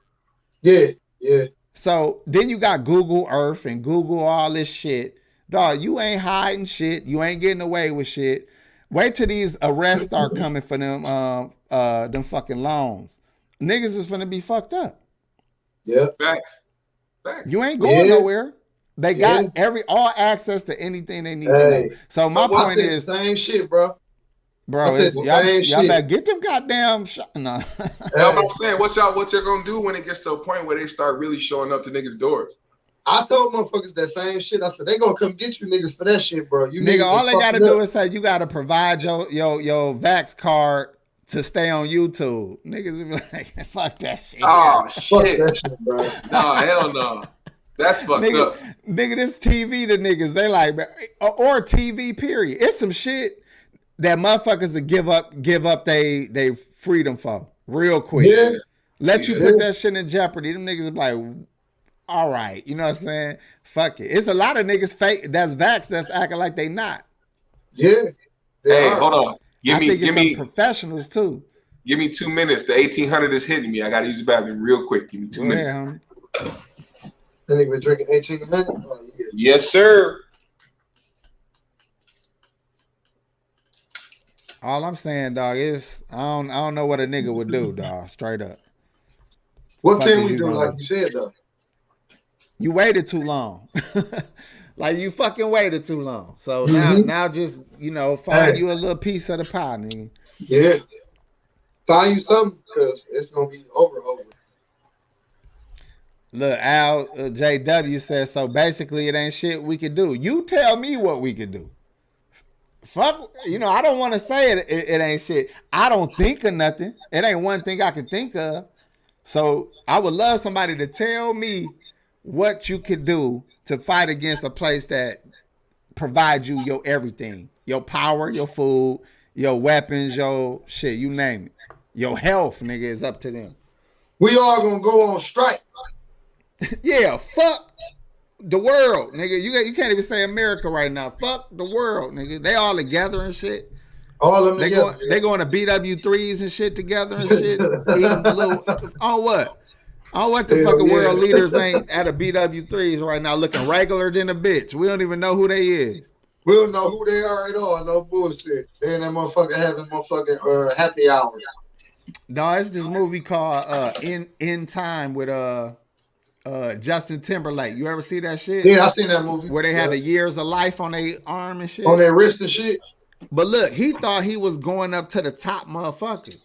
Yeah, yeah. So then you got Google Earth and Google all this shit. Dog, you ain't hiding shit. You ain't getting away with shit. Wait till these arrests start coming for them um uh them fucking loans. Niggas is gonna be fucked up. Yeah. Facts. Facts. You ain't going Yeah. nowhere. They got Yeah. every all access to anything they need to Hey. know. So my So point is, same shit, bro. Bro, said it's, y'all, same y'all better get them goddamn sh- no. That's what I'm saying. What y'all what y'all gonna do when it gets to a point where they start really showing up to niggas' doors? I told motherfuckers that same shit. I said they gonna come get you niggas for that shit, bro. You Nigga, niggas all they gotta fucking do is say you gotta provide your your your Vax card to stay on YouTube. Niggas be like, fuck that shit. Oh shit. that shit, bro. No, hell no. That's fucked nigga, up. nigga, this TV the niggas. They like or, or TV period. It's some shit that motherfuckers to give up give up they they freedom for real quick. Yeah, Let you put that shit in jeopardy. Them niggas be like, all right, you know what I'm saying? Fuck it. It's a lot of niggas fake that's Vax that's acting like they not. yeah. They Hey, are. hold on. Give I me think it's give some me professionals too. give me two minutes. The eighteen hundred is hitting me. I gotta use the bathroom real quick. Give me two Go ahead, minutes. homie. That nigga been drinking 1800. Oh. Yes, sir. All I'm saying, dog, is I don't I don't know what a nigga would do, dog. Straight up. What Fuck can we do, gonna like you said, though? You waited too long. like you fucking waited too long. So now Mhm. now just, you know, find Hey. you a little piece of the pie, nigga. Yeah. Find you something, because it's gonna be over, over. Look, Al uh, JW says so basically it ain't shit we could do. You tell me what we could do. Fuck, you know, I don't want to say it, it. It ain't shit. I don't think of nothing. It ain't one thing I can think of. So I would love somebody to tell me what you could do to fight against a place that provides you your everything, your power, your food, your weapons, your shit, you name it. Your health, nigga, is up to them. We all gonna go on strike. yeah, fuck the world, nigga. You got, you can't even say America right now. Fuck the world, nigga. They all together and shit. All of them They together. going they going to BW threes and shit together and shit. Little, on what? On what the Hell fucking yeah. world leaders ain't at a BW threes right now looking regular than a bitch. We don't even know who they is. We don't know who they are at all. No bullshit. They and that motherfucker having motherfucking uh, happy hour. No, it's this movie called uh In In Time with uh uh Justin Timberlake. You ever see that shit? Yeah, I seen that movie. Where they had yeah. the years of life on their arm and shit. on their wrist and shit. But look, he thought he was going up to the top motherfucker.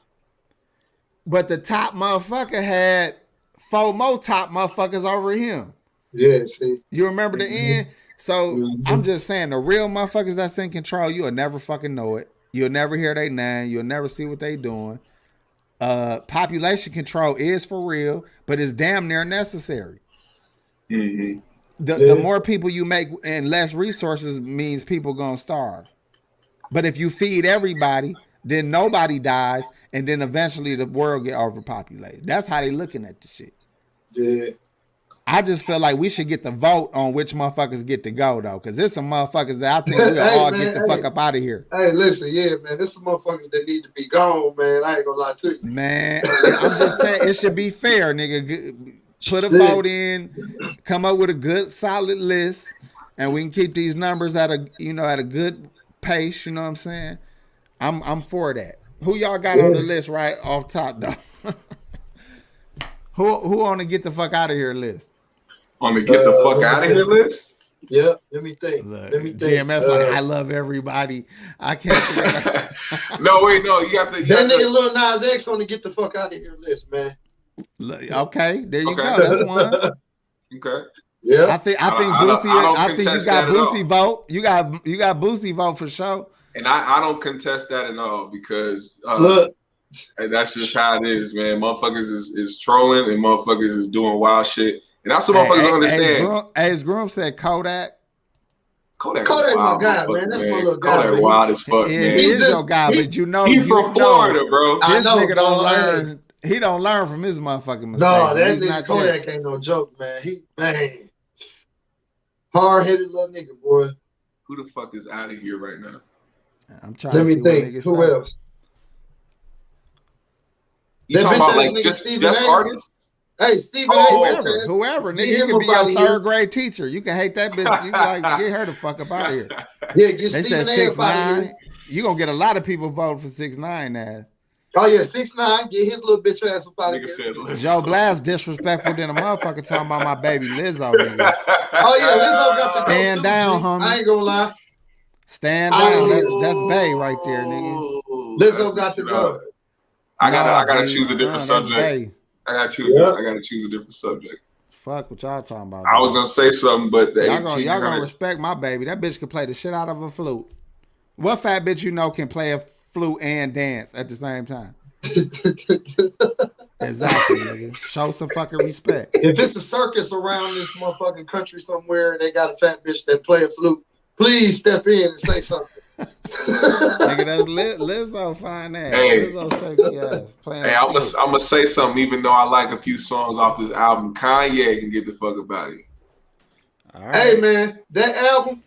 But the top motherfucker had four more top motherfuckers over him. Yeah, see. You remember the end? So Mhm. I'm just saying the real motherfuckers that's in control, you'll never fucking know it. You'll never hear they name. You'll never see what they doing. Uh population control is for real, but it's damn near necessary. Mhm. The, Yeah. the more people you make and less resources means people gonna starve. But if you feed everybody, then nobody dies, and then eventually the world get overpopulated. That's how they looking at the shit. Yeah. I just feel like we should get the vote on which motherfuckers get to go though, because there's some motherfuckers that I think we'll Hey, all man, get the hey. fuck up out of here. Hey, listen, yeah, man. There's some motherfuckers that need to be gone, man. I ain't gonna lie to you. Man, I'm just saying it should be fair, nigga. Put a Shit. vote in, come up with a good solid list, and we can keep these numbers at a you know at a good pace. You know what I'm saying? I'm I'm for that. Who y'all got on the list right off top though? who who on the get the fuck out of here list? On the get the Uh, fuck out of here list. Yeah, let me think. Look, let me think. GMS Uh, like I love everybody. I can't. no, wait, no, you got the. You that got nigga the Lil Nas X on the get the fuck out of here list, man. Look, okay, there you Okay. go. That's one. okay. Yeah. I think I I- think I don't- Boosie. I don't I, think you got that. Boosie vote. You got you got Boosie vote for sure. And I, I don't contest that at all because uh, Look, and that's just how it is, man. Motherfuckers is, is trolling and motherfuckers is doing wild shit. And that's what motherfuckers don't understand. As Groom said, Kodak. Kodak, Kodak is my guy, motherfucker, man. That's my little guy, Kodak wild as fuck, Yeah, man. he He is your guy, but you know He you from know, Florida, bro. This know, nigga don't boy. learn. He don't learn from his motherfucking mistakes. no, that He's nigga not Kodak shit. ain't no joke, man. He man. Hard headed little nigga, boy. Who the fuck is out of here right now? I'm trying Let to me see what think. Who say. else? You That talking about like just Stephen just artists? Hey, Stephen Oh, A. Whoever, man. whoever, nigga, Get you can be up outta your here. third grade teacher. You can hate that bitch. You like get her the fuck up out of here. Yeah, get They Stephen said six up nine. You gonna get a lot of people vote for six nine now. Oh yeah, six nine. Get his little bitch ass up out of Nigga here. said, listen. Joe Blast disrespectful than a motherfucker talking about my baby Lizzo. Nigga. Oh yeah, Lizzo got the Stand down, too, homie. I ain't gonna lie. Stand down. Oh. That's that's Bay right there, nigga. Lizzo got to go. I gotta, I gotta Nah, choose a different nah, that's subject. Bay. I gotta choose. Yeah. I gotta choose a different subject. Fuck what y'all talking about. I was gonna say something, but the y'all gonna, y'all gonna respect my baby. That bitch can play the shit out of a flute. What fat bitch you know can play a flute and dance at the same time? Exactly, nigga. Show some fucking respect. if it's a circus around this motherfucking country somewhere and they got a fat bitch that play a flute, please step in and say something. nigga, that's Liz, Lizzo fine ass. Hey. Lizzo sexy ass. Playing Hey, I'm gonna. I'm gonna say something. Even though I like a few songs off this album, Kanye can get the fuck about it. All right. Hey man, that album.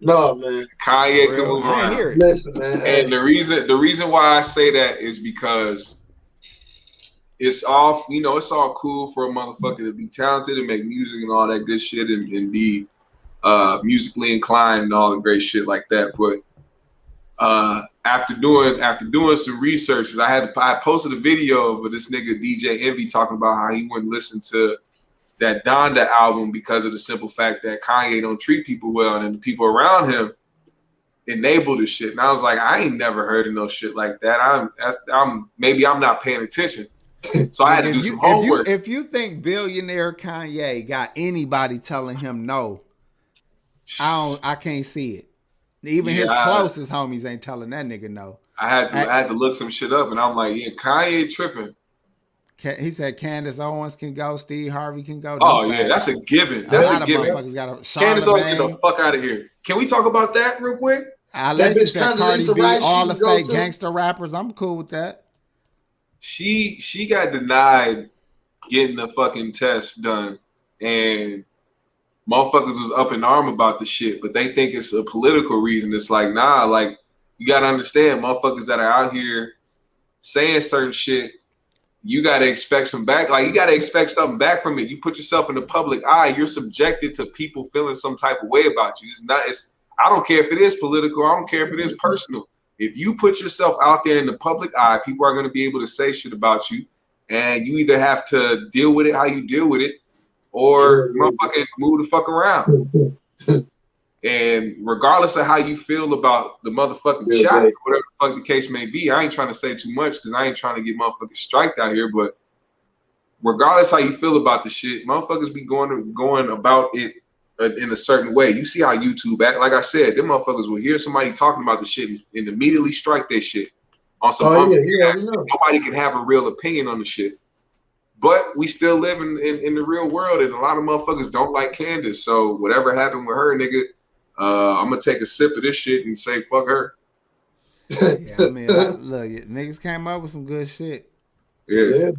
No man, Kanye can move on. ain't around. hear it. listen man. Hey, And the reason the reason why I say that is because it's all you know, it's all cool for a motherfucker to be talented and make music and all that good shit and, and be uh musically inclined and all the great shit like that. But uh after doing after doing some research, I had I posted a video of this nigga DJ Envy talking about how he wouldn't listen to that Donda album because of the simple fact that Kanye don't treat people well and the people around him enable the shit. And I was like, I ain't never heard of no shit like that. I'm, that's, I'm maybe I'm not paying attention. So I had to do you, some if you homework. if you think billionaire Kanye got anybody telling him no, I don't I can't see it. Even his Yeah. closest homies ain't telling that nigga no. I had to I had to look some shit up, and I'm like, yeah, Kanye tripping. He said Candace Owens can go, Steve Harvey can go. Oh yeah, that's a given. a That's a of given. got a Candace Owens, get the fuck out of here. Can we talk about that real quick? Ah, Unless bitch it's that Cardi B, all the fake gangster rappers. I'm cool with that. She she got denied getting the fucking test done, and motherfuckers was up in arm about the shit, but they think it's a political reason. It's like nah, like you gotta understand, motherfuckers that are out here saying certain shit. You gotta expect some back. Like you gotta expect something back from it. You put yourself in the public eye. You're subjected to people feeling some type of way about you. It's not. It's. I don't care if it is political. I don't care if it is personal. If you put yourself out there in the public eye, people are going to be able to say shit about you, and you either have to deal with it how you deal with it, or motherfucking move the fuck around. And regardless of how you feel about the motherfucking Yeah, shot, whatever the fuck the case may be, I ain't trying to say too much because I ain't trying to get motherfuckers striked out here. But regardless how you feel about the shit, motherfuckers be going going about it in a certain way. You see how YouTube act. Like I said, them motherfuckers will hear somebody talking about the shit and, immediately strike their shit on some. Oh yeah, yeah, nobody can have a real opinion on the shit. But we still live in, in, in the real world, and a lot of motherfuckers don't like Candace. So whatever happened with her, nigga, uh, I'm gonna take a sip of this shit and say fuck her. Yeah, I mean, I, look, niggas came up with some good shit. Yeah, Yeah,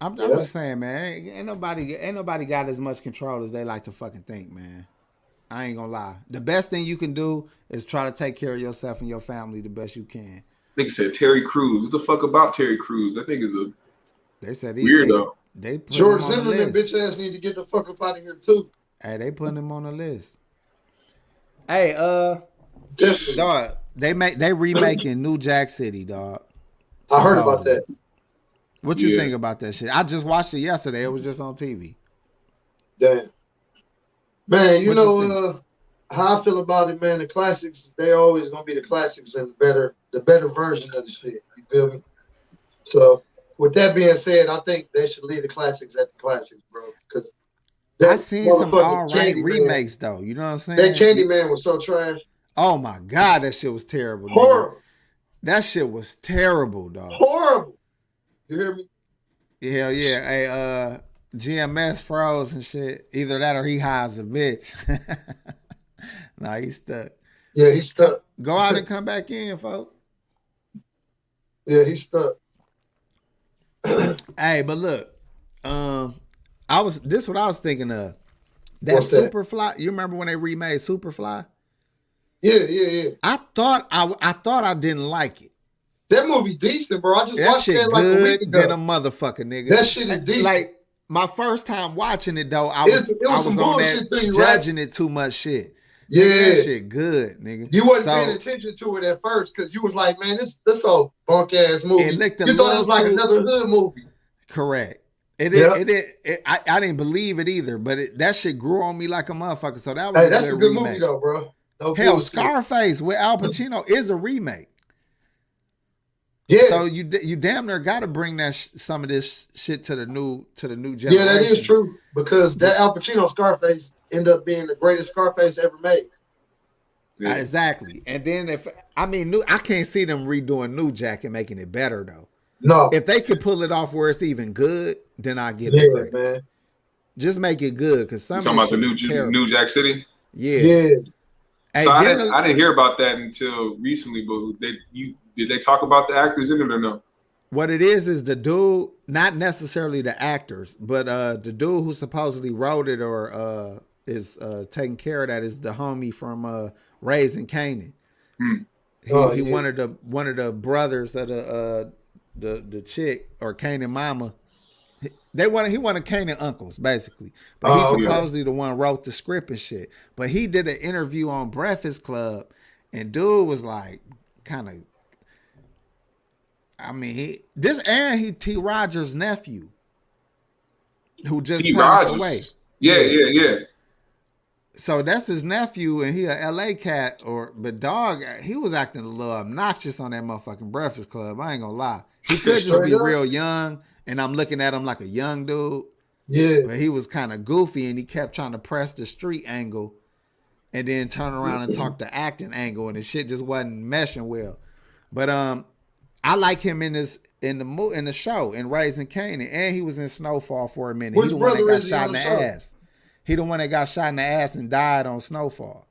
I'm, I'm Yeah. just saying, man. Ain't, ain't nobody, ain't nobody got as much control as they like to fucking think, man. I ain't gonna lie. The best thing you can do is try to take care of yourself and your family the best you can. nigga said Terry Crews. What the fuck about Terry Crews? That nigga's a They said he, weirdo. They, they put George him on Zimmerman, bitch ass, need to get the fuck up out of here too. Hey, they putting him on the list. Hey, uh, Definitely. dog, they make they remaking New Jack City, dog. I heard about that. What you Yeah. think about that shit? I just watched it yesterday. It was just on TV. Damn. Man, you What know you uh, how I feel about it, man. The classics, they always gonna be the classics and better, the better version of the shit. You feel me? So, with that being said, I think they should leave the classics at the classics, bro. Because I seen some all right remakes though. You know what I'm saying? That Candyman was so trash. Oh my god, that shit was terrible. Horrible. That shit was terrible, dog. Horrible. You hear me? Hell yeah. Hey, uh, GMS froze and shit. Either that or he high as a bitch. nah, he's stuck. Yeah, he's stuck. Go out and come back in, folks. Yeah, he's stuck. Hey, but look, um, I was this what I was thinking of. That What's that? Superfly. You remember when they remade Superfly? Yeah, yeah, yeah. I thought I I thought I didn't like it. That movie decent, bro. I just That watched shit that like a week than a ago. motherfucker, nigga. That shit is decent. Like my first time watching it though, I was, it was I was some on that you, right? judging it too much shit. Yeah. Nigga, that shit good, nigga. You wasn't So- paying attention to it at first because you was like, man, this this old bunk ass movie. It looked you thought it was like another hood movie. Correct. It Yeah. it, it, it, I, I didn't believe it either, but it, that shit grew on me like a motherfucker. So that was Hey, a that's good a good remake. movie though, bro. No Hell, bullshit. Scarface with Al Pacino is a remake. Yeah, So you you damn near got to bring that sh- some of this shit to the new to the new generation. yeah, that is true because that Al Pacino Scarface ended up being the greatest Scarface ever made. Yeah. Exactly. And then if I mean new, I can't see them redoing New Jack and making it better though. No, If they could pull it off where it's even good, then I get yeah, it man, Just make it good because some You talking about the new is New Jack City? yeah. yeah. Hey, so I didn't didn't, the- I didn't hear about that until recently. But they you did they talk about the actors in it or no? what it is is the dude, not necessarily the actors, but uh the dude who supposedly wrote it or uh is uh taking care of that is the homie from uh Raising Kanan. Hmm. He, Oh, he yeah. one of the one of the brothers of the uh the the chick or Kanan mama. He- They wanted he wanted Kanan uncles basically, but Oh, he okay. supposedly the one wrote the script and shit. But he did an interview on Breakfast Club, and dude was like kind of I mean, he this and he T. Rogers' nephew, who just T. passed Rogers. away. Yeah, yeah, yeah. So that's his nephew, and he a L.A. cat. Or but dog, he was acting a little obnoxious on that motherfucking Breakfast Club. I ain't gonna lie. He could just Straight be up. real young, and I'm looking at him like a young dude. Yeah, But he was kind of goofy, and he kept trying to press the street angle, and then turn around and talk the acting angle, and the shit just wasn't meshing well. But um, I like him in this in the mo- in the show in Raising Kanan, and he was in Snowfall for a minute. Which he the one that got shot in the the show? ass. He the one that got shot in the ass and died on Snowfall.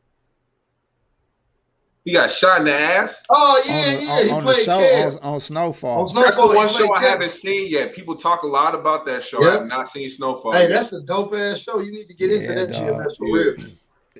He got shot in the ass. Oh yeah, on the, yeah. on, he on the played show on, on Snowfall. On Snow- That's the Snowfall, one show played I haven't seen yet. People talk a lot about that show. I have not seen Snowfall. Hey, yet. that's a dope ass show. You need to get into that dog. GMS for real.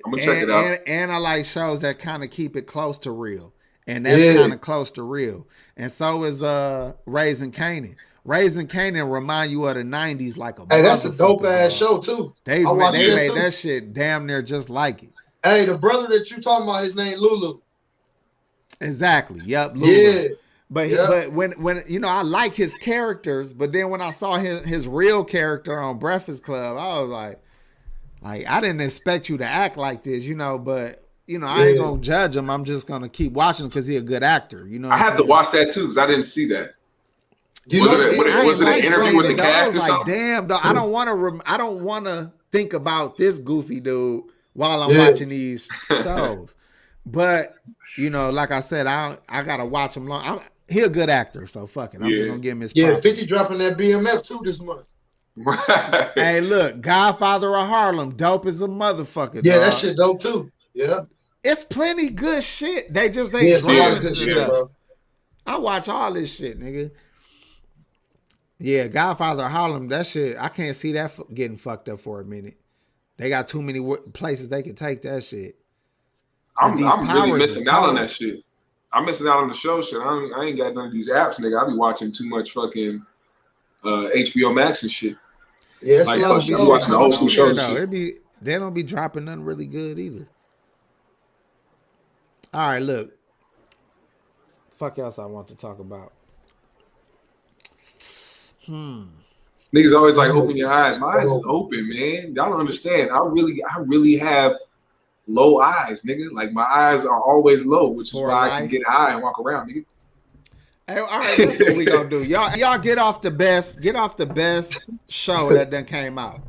I'm gonna check and, it out. And, and I like shows that kind of keep it close to real. And that's Yeah. kind of close to real. And so is uh Raising Kanan. Raising Kanan remind you of the 90s like a Hey, that's a dope ass dog. show too. They, I they made too. that shit damn near just like it. Hey, the brother that you talking about, his name Lulu. Exactly. Yep. Lulu. Yeah, But he- Yeah. but when when you know I like his characters, but then when I saw his his real character on Breakfast Club, I was like, like I didn't expect you to act like this, you know. But you know I ain't Yeah. gonna judge him. I'm just gonna keep watching because he's a good actor. You know. I have I'm to watch that too because I didn't see that. You Was know, it- what I was ain't it an like interview with the it, dog. I cast was or like, something? Damn, dog, I don't want to. Rem- I don't want to think about this goofy dude while I'm Yeah. watching these shows. but you know, like I said, I I gotta watch him long. I'm, he a good actor, so fuck it. I'm just gonna give him his. yeah, props. Fifty dropping that BMF too this month. Right. Hey, look, Godfather of Harlem, dope as a motherfucker. Yeah, dog. that shit dope too. Yeah, It's plenty good shit. They just ain't yeah, it's a lot of dropping good it shit, enough. bro. I watch all this shit, nigga. Yeah, Godfather of Harlem, that shit. I can't see that f- getting fucked up for a minute. They got too many w- places they can take that shit. I'm, I'm really missing out on that shit. I'm missing out on the show shit. I, don't, I ain't got none of these apps, nigga. I be watching too much fucking uh, HBO Max and shit. Yeah, it's Like, a lot of you shows. watching the old school Yeah, shows. though, and shit. be they don't be dropping nothing really good either. All right, look. Fuck else I want to talk about. Hmm. Niggas always like open your eyes. My eyes is open, man. Y'all don't understand. I really, I really have low eyes, nigga. Like my eyes are always low, which is For why I can get high and walk around, nigga. Hey, all right, that's what we gonna do. Y'all, y'all get off the best, get off the best show that done came out.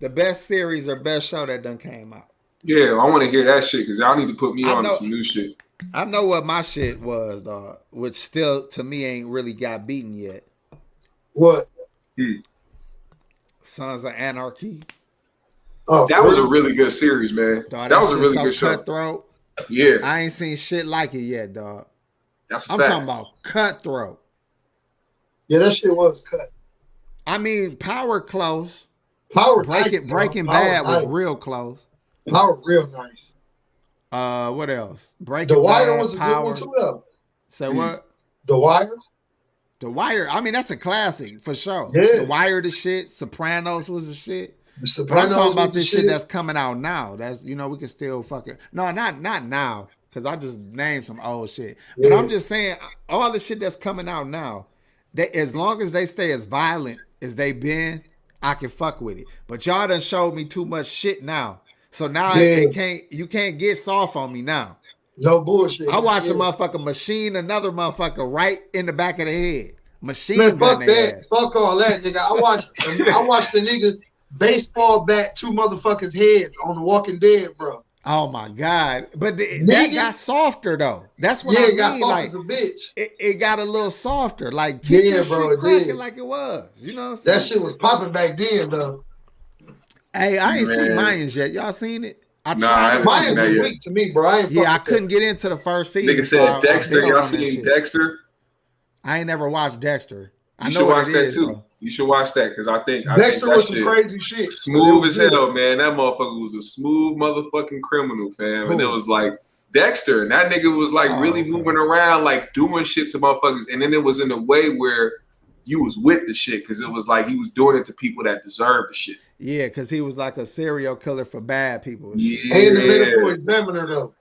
The best series or best show that done came out. Yeah, I want to hear that shit because y'all need to put me I on know- some new shit. I know what my shit was, dog, which still to me ain't really got beaten yet. What? Sons of Anarchy. Oh, That was a really good series, man. Dog, that was a really so good show. Cutthroat. Yeah, I ain't seen shit like it yet, dog. that's a I'm fact. talking about cutthroat. yeah, that shit was cut. I mean, power close. Power Breaking nice, Breaking. Power Bad was real close. Power real nice. Uh, what else? Breaking The Wire Bad, was a good one too, though. Say Mm. what? The Wire. The Wire. I mean, that's a classic for sure. Yeah. The Wire, the shit. Sopranos was the shit. The But I'm talking about this shit that's coming out now. That's you know we can still fucking no, not not now because I just named some old shit. But I'm just saying all the shit that's coming out now. They, as long as they stay as violent as they been, I can fuck with it. But y'all done showed me too much shit now. So now it, it can't you can't get soft on me now. No bullshit. I watched yeah. a motherfucker machine another motherfucker right in the back of the head. Machine Man, fuck that. ass. Fuck all that, nigga. I watched I watched the nigga baseball bat two motherfuckers' heads on The Walking Dead, bro. Oh my god! But the, that got softer though. That's what yeah, I it got mean. soft Like as a bitch. it, it got a little softer. Like keep Yeah, bro, shit it cracking did. like it was. You know what I'm saying? That shit was popping back then, though. Hey, I ain't seen Man. Mayans yet. Y'all seen it? I Nah, I tried. haven't to seen that was yet. weak to me, bro. I ain't Yeah, I couldn't get into the first season. Nigga so I- I said Dexter. bailed Y'all seen. Dexter? I ain't never watched Dexter. I You know should watch it that is, too. though. You should watch that because I think I. Dexter think was some shit crazy shit. smooth as hell, man. That motherfucker was a smooth motherfucking criminal, fam. And it was like Dexter, and that nigga was like Oh, really okay. moving around, like doing shit to motherfuckers. And then it was in a way where you was with the shit because it was like he was doing it to people that deserved the shit. Yeah, because he was like a serial killer for bad people. and shit. Yeah, And the medical examiner, though.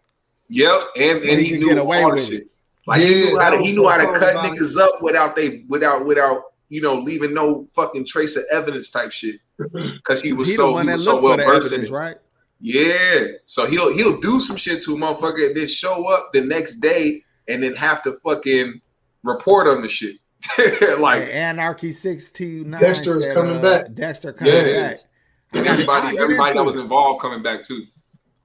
Yep, and So and he he, could knew get away all with shit. it. Like he knew how to he knew so how to cut about it. niggas up without they without without you know leaving no fucking trace of evidence type shit. Because he was he so one he that was so well versed in it. right? Yeah. So he'll he'll do some shit to a motherfucker and then show up the next day and then have to fucking report on the shit. like Hey, Anarchy six two nine. Dexter is coming uh, back. Dexter coming Yeah. back. I gotta- everybody everybody that was involved coming back too.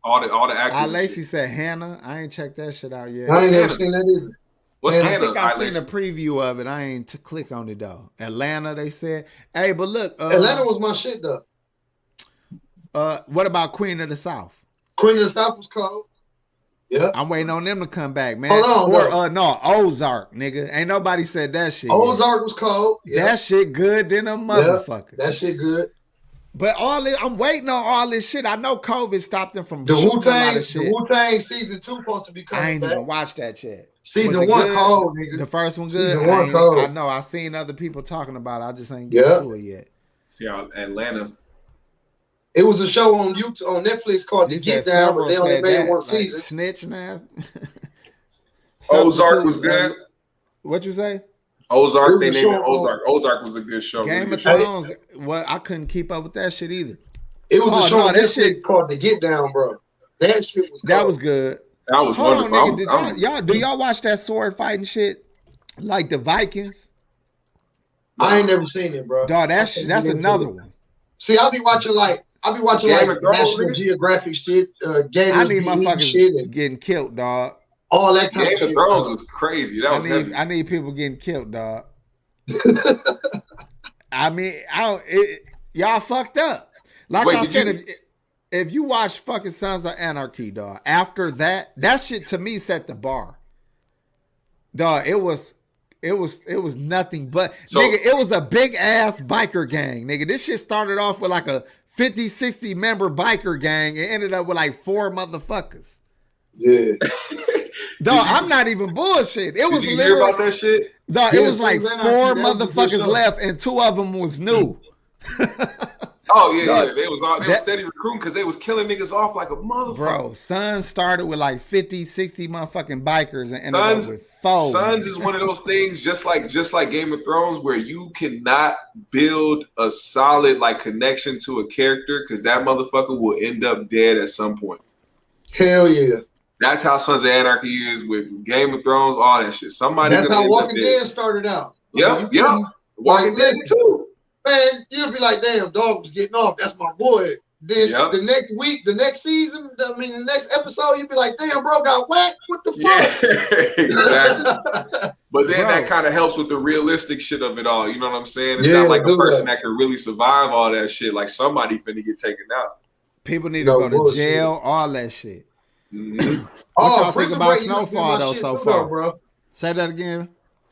All the all the actors. And Lacey said Hannah. I ain't checked that shit out yet. I ain't never seen that either. What's Man, I think I Alright, seen a preview of it. I ain't to click on it though. Atlanta, they said. Hey, but look, uh, Atlanta was my shit though. uh, what about Queen of the South? Queen of the South was cold. Yeah. I'm waiting on them to come back, man. Hold on, or though. uh, no, Ozark, nigga. Ain't nobody said that shit. yet. Ozark was cold. Yeah. That shit good than a motherfucker. That shit good. But all this, I'm waiting on all this shit. I know COVID stopped them from The shooting Wu a lot Tang, of the shit. Wu Tang season two supposed to be coming. I ain't back. even watched that yet. Season one good? cold, nigga. The first one good. Season I, one ain't- cold. I know. I seen other people talking about. it. I just ain't get Yeah. to it yet. See how Atlanta. It was a show on YouTube on Netflix called The Get Down, but they only made that, one like, season. snitch now. Ozark was Substitute, uh, good. What you say? Ozark, they named it. Ozark. Ozark was a good show. Game of. Thrones. Well, I couldn't keep up with that shit either. It was Oh, a show no, that shit- called The Get Down, bro. That shit was That was good. That was Hold on, nigga. I'm- Did y'all, y'all do y'all watch that sword fighting shit? Like the Vikings? I ain't never seen it, bro. Dog, that's that's another one. See, I'll be watching like I'll be watching Game like of Thrones, National? Geographic shit, uh, I Gators need be eating motherfuckers shit, and getting killed, dog. All that kind Game of of shit. Thrones was crazy. That I was need heavy. I need people getting killed, dog. I mean, I don't, it, y'all fucked up. Like Wait, I said, you- if if you watch fucking Sons of Anarchy, dog, after that, that shit to me set the bar. Dog, it was it was it was nothing but So- nigga, it was a big ass biker gang. Nigga, this shit started off with like a 50, 60 member biker gang and ended up with like four motherfuckers. Yeah, Dog, you- I'm not even bullshit. It was Did you hear literally about that shit? Dog, Yeah, it was like four that was a good motherfuckers left, and two of them was new. Mm. Oh yeah, Dog, yeah. They was all they that- was steady recruiting because they was killing niggas off like a motherfucker. Bro, Sons started with like 50, 60 motherfucking bikers and ended Sons- up with four. Sons is one of those things, just like just like Game of Thrones, where you cannot build a solid like connection to a character because that motherfucker will end up dead at some point. hell yeah. That's how Sons of Anarchy is with Game of Thrones, all that shit. Somebody That's how Walking dead. Dead started out. Yep, yeah, yep. couldn't- Walking Dead too. Man, you'll be like, damn, dog was getting off. That's my boy. Then Yep. the next week, the next season, I mean, the next episode, you'll be like, damn, bro, got whacked. What the fuck? Yeah, exactly. But then Bro. that kind of helps with the realistic shit of it all. You know what I'm saying? It's Yeah, not like a person that. that can really survive all that shit. Like somebody finna get taken out. People need to No go to jail, all that shit. Mhm. What y'all think Oh, Prison about Break used to be Snowfall, though, so too, far? bro. Say that again.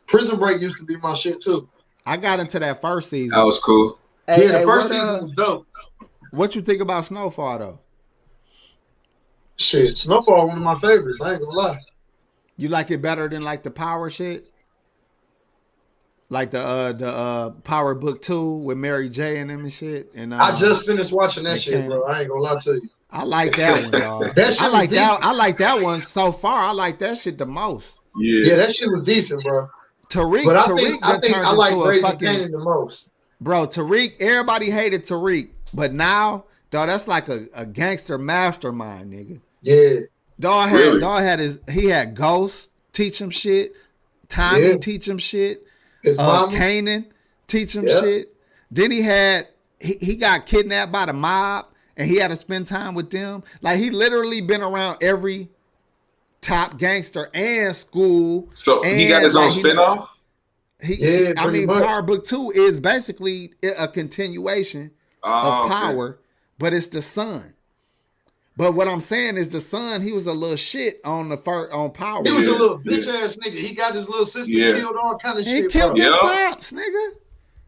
Prison Break used to be my shit too. I got into that first season. That was cool. Hey, yeah, the hey, first what, uh, season was dope. what you think about Snowfall though? Shit, Snowfall one of my favorites. I ain't gonna lie. You like it better than like the Power shit? Like the uh the uh Power Book Two with Mary J and them and shit. And uh, I just finished watching that shit, can't- bro. I ain't gonna lie to you. I like that one, dog. That I like that. I like that one so far. I like that shit the most. Yeah. Yeah, that shit was decent, bro. Tariq, But I Tariq think I think turned I like into a Raising fucking Kanan the most. bro. Tariq, everybody hated Tariq, but now, dog, that's like a, a gangster mastermind, nigga. Yeah, Dog had Really? dog had his he had Ghost teach him shit, Tommy Yeah. teach him shit, his uh mama. Kanan teach him Yeah. shit. Then he had he, he got kidnapped by the mob and he had to spend time with them. Like he literally been around every top gangster and school. So and he got his own like, he- spinoff. He, Yeah, he- I mean, much. Power Book Two is basically a continuation Oh, of okay. Power, but it's the son. But what I'm saying is the son, he was a little shit on the first on Power. He was a Yeah, little yeah. bitch ass nigga. He got his little sister Yeah. killed, all kind of he shit. He killed bro. his Yeah. pops, nigga.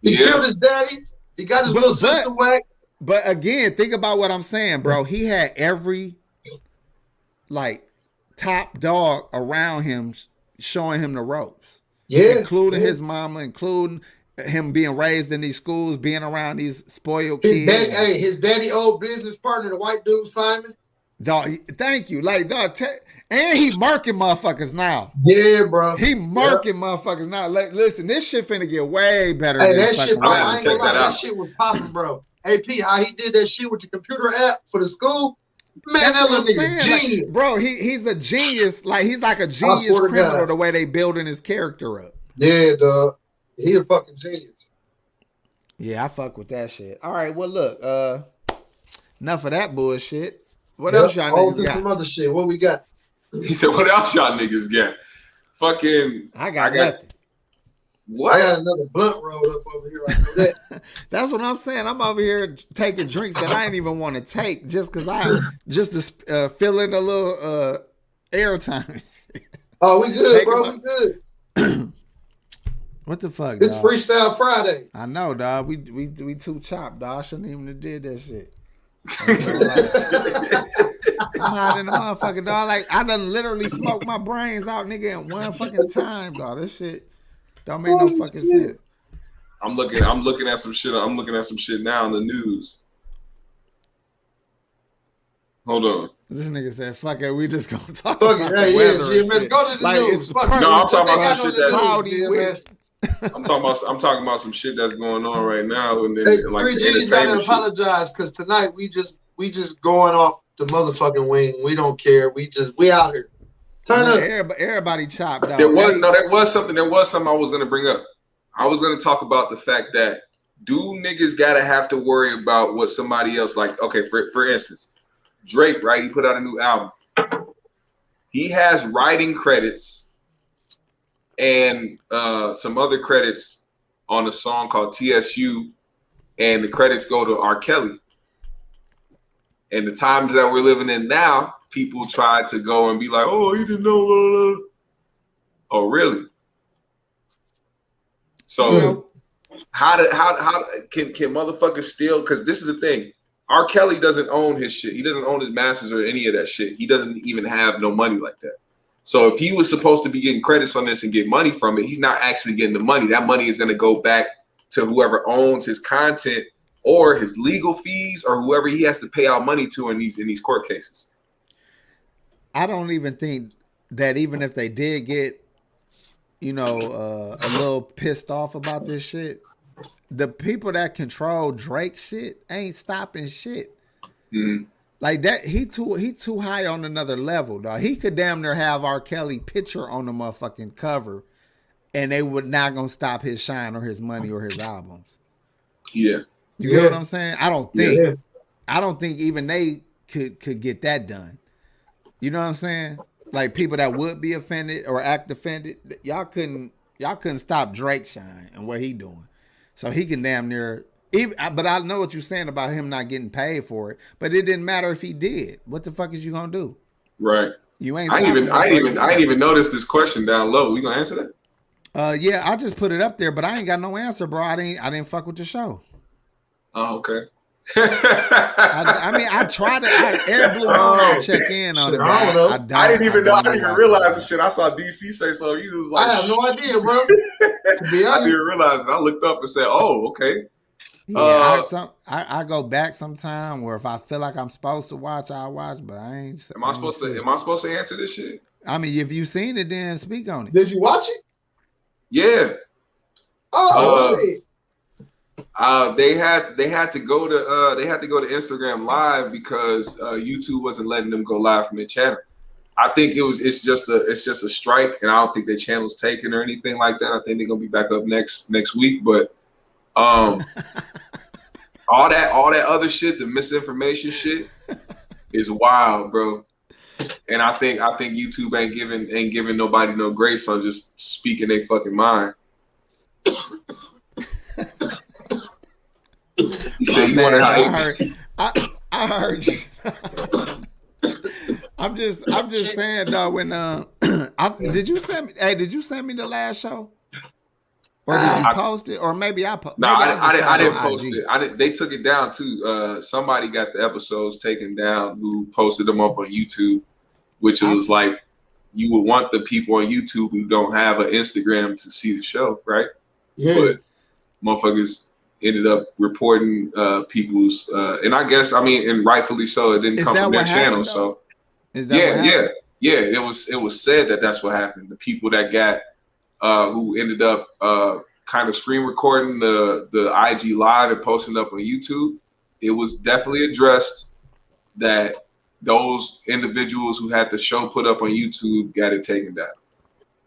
He Yeah. killed his daddy. He got his But- little but- sister whacked. But again, think about what I'm saying, bro. He had every like top dog around him showing him the ropes. Yeah, including yeah. his mama, including him being raised in these schools, being around these spoiled His kids. daddy, hey, his daddy, old business partner, the white dude Simon. Dog, thank you. Like, dog, te- and he marking motherfuckers now. Yeah, bro. He marking motherfuckers now. Like, listen, this shit finna get way better Hey, than that shit, bro, I I ain't check gonna lie, that that, shit was popping, bro. AP, how he did that shit with the computer app for the school, man, That's that what I'm little nigga saying. Like, genius. bro, he he's a genius. Like he's like a genius criminal the way they building his character up. yeah, dog. He a fucking genius. Yeah, I fuck with that shit. All right, well look, uh enough of that bullshit. What Yep, else y'all all niggas this got? some other shit. What we got? He said, "What else y'all niggas got?" fucking I got, I got- nothing. I got another blunt rolled up over here. I that. That's what I'm saying. I'm over here taking drinks that I didn't even want to take just because I just to uh, fill in a little uh, airtime. Oh, we good, Take bro. him We good. what the fuck? It's dog? Freestyle Friday. I know, dog. We we we too chopped, dog. I shouldn't even have did that shit. I'm hot in the motherfucker, dog. Like I done literally smoked my brains out, nigga, in one fucking time, dog. This shit don't make no fucking sense. I'm looking. I'm looking at some shit. I'm looking at some shit now in the news. Hold on. This nigga said, "Fuck it, we just gonna talk Fuck about it. the Hey, yeah, weather." and GMS. Go to the Like, news. Fuck. No, I'm talking about some shit the that- Cloudy I'm talking about. I'm talking about some shit that's going on right now, and then Hey, like Three the G's gotta apologize because tonight we just we just going off the motherfucking wing. We don't care. We just we out here. Turn Yeah, up. everybody, everybody chopped out. There was no. There was something. There was something I was gonna bring up. I was gonna talk about the fact that do niggas gotta have to worry about what somebody else like? Okay, for for instance, Drake, right? He put out a new album. He has writing credits and uh, some other credits on a song called TSU, and the credits go to R. Kelly. And the times that we're living in now, people try to go and be like, "Oh, you didn't know." blah, blah, blah." Oh, really? So know, how did how how can can motherfuckers steal? Because this is the thing. R. Kelly doesn't own his shit. He doesn't own his masters or any of that shit. He doesn't even have no money like that. So if he was supposed to be getting credits on this and get money from it, he's not actually getting the money. That money is going to go back to whoever owns his content or his legal fees or whoever he has to pay out money to in these in these court cases. I don't even think that even if they did get, you know, uh, a little pissed off about this shit, the people that control Drake shit ain't stopping shit. Mhm. Like that, he too he too high on another level, dog. He could damn near have R. Kelly picture on the motherfucking cover, and they would not gonna stop his shine or his money or his albums. Yeah. You Yeah. get what I'm saying? I don't think Yeah. I don't think even they could could get that done. You know what I'm saying? Like people that would be offended or act offended, y'all couldn't y'all couldn't stop Drake shine and what he doing. So he can damn near even but I know what you're saying about him not getting paid for it. But it didn't matter if he did. What the fuck is you gonna do? Right. You ain't I even I even I even noticed this question down low. We gonna answer that? Uh yeah, I just put it up there, but I ain't got no answer, bro. I didn't I didn't fuck with the show. Oh, okay. I, I mean, I tried to. I, Air Blue Moon to check in on it. I I, don't know. I, don't- I didn't even know. I don't didn't even realize the shit. I saw DC say so. He was like, I have no idea, bro. To be I didn't realize it. I looked up and said, "Oh, okay." Yeah, I, Uh, some, I, I go back sometime where if I feel like I'm supposed to watch, I watch. But I ain't. Am I supposed to? Am I supposed to answer this shit? I mean, if you seen it, then speak on it. did you watch it? Yeah. Oh, Uh, shit. Uh, they had they had to go to uh, they had to go to Instagram Live because uh, YouTube wasn't letting them go live from their channel. I think it was it's just a it's just a strike, and I don't think their channel's taken or anything like that. I think they're gonna be back up next next week, but um, all that all that other shit, the misinformation shit, is wild, bro. And I think I think YouTube ain't giving ain't giving nobody no grace on just speaking their fucking mind. You said you Man, I heard. I, I heard. you. I'm just. I'm just saying, though. When uh, I, did you send me? Hey, did you send me the last show? Or did you I- post it? Or maybe I po- No, maybe I, I, didn't. I didn't post IG. it. I didn't. They took it down too. Uh, somebody got the episodes taken down who posted them up on YouTube, which I was see. like you would want the people on YouTube who don't have an Instagram to see the show, right? yeah. But motherfuckers ended up reporting uh, people's, uh, and I guess I mean, and rightfully so. It didn't Is come that from their channel, though? so Is that yeah, yeah, yeah. It was it was said that that's what happened. The people that got uh, who ended up uh, kind of screen recording the the IG live and posting up on YouTube. It was definitely addressed that those individuals who had the show put up on YouTube got it taken down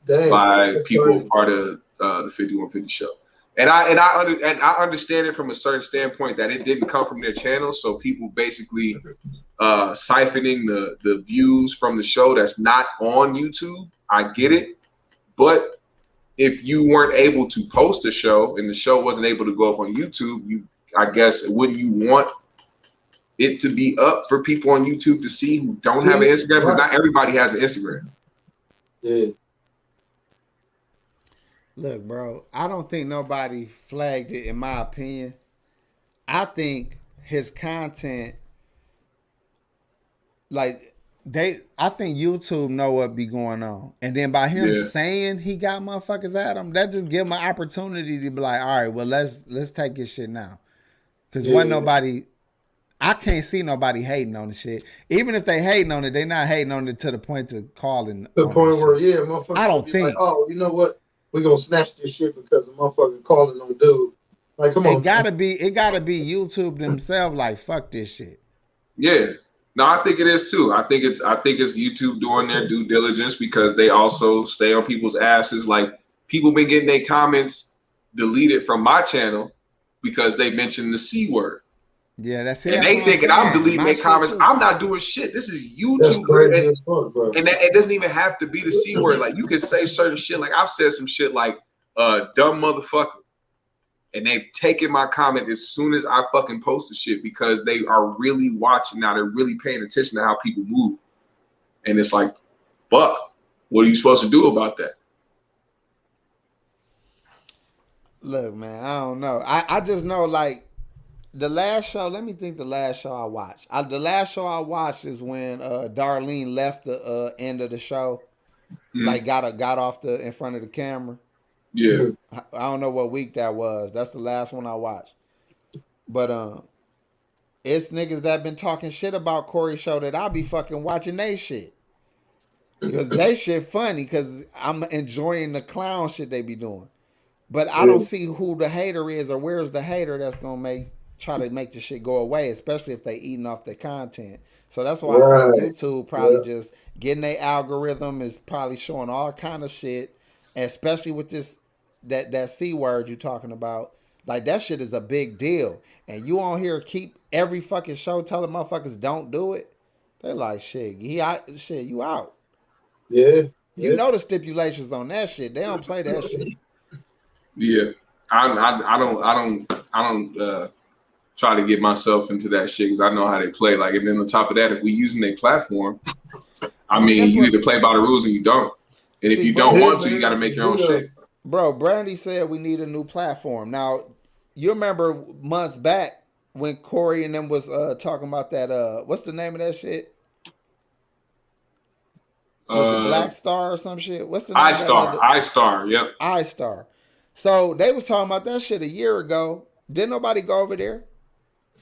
Damn. by people crazy. part of uh, the 5150 show. And I and I under, and I understand it from a certain standpoint that it didn't come from their channel, so people basically uh, siphoning the the views from the show that's not on YouTube. I get it, But if you weren't able to post a show and the show wasn't able to go up on YouTube, you I guess wouldn't you want it to be up for people on YouTube to see who don't have an Instagram? Because not everybody has an Instagram. Yeah. Look, bro, I don't think nobody flagged it in my opinion. I think his content like they I think YouTube know what be going on. And then by him Yeah. saying he got motherfuckers at him, that just give him an opportunity to be like, all right, well let's let's take his shit now. Cause Yeah. wasn't nobody I can't see nobody hating on the shit. Even if they hating on it, they not hating on it to the point to calling. The point where, shit. yeah, motherfucker. I don't think- Like, oh, you know what? We're gonna snatch this shit because the motherfucker calling on dude. Like, come on. it gotta be it gotta be YouTube themselves like fuck this shit. Yeah. No, I think it is too. I think it's I think it's YouTube doing their due diligence because they also stay on people's asses. Like people been getting their comments deleted from my channel because they mentioned the C word. Yeah, that's it. and That's they what thinking I'm saying. deleting their comments. too. I'm not doing shit. This is YouTube. And, fuck, bro. and that, it doesn't even have to be the C word. Like you can say certain shit. Like I've said some shit like uh dumb motherfucker. And they've taken my comment as soon as I fucking post the shit because they are really watching now. They're really paying attention to how people move. And it's like, fuck, what are you supposed to do about that? Look, man, I don't know. I, I just know like the last show. Let me think. The last show I watched. I, the last show I watched is when uh Darlene left the uh end of the show. Mhm. Like got a, got off the in front of the camera. Yeah. I, I don't know what week that was. That's the last one I watched. But um, it's niggas that been talking shit about Corey show that I'll be fucking watching they shit. Because they shit funny because I'm enjoying the clown shit they be doing. But I don't see who the hater is or where's the hater that's gonna make try to make the shit go away, especially if they eating off the content. So that's why I Right. say YouTube probably Yeah. just getting their algorithm is probably showing all kind of shit, especially with this that that c word you talking about. Like that shit is a big deal, and you on here keep every fucking show telling motherfuckers don't do it. They're like shit, he out, shit, you out. Yeah. You Yeah. know the stipulations on that shit. They don't play that shit. Yeah. I, I, I don't I don't I don't uh try to get myself into that shit because I know how they play. Like and then on top of that, if we using their platform, I mean That's you either play by the rules or you don't. And if you don't yeah, want to, you gotta make your own you shit. Bro, Brandy said we need a new platform. Now, you remember months back when Corey and them was uh talking about that uh what's the name of that shit? Was it Uh Black Star or some shit? What's the name of that iStar, other- iStar, yep. iStar. So they was talking about that shit a year ago. Didn't nobody go over there?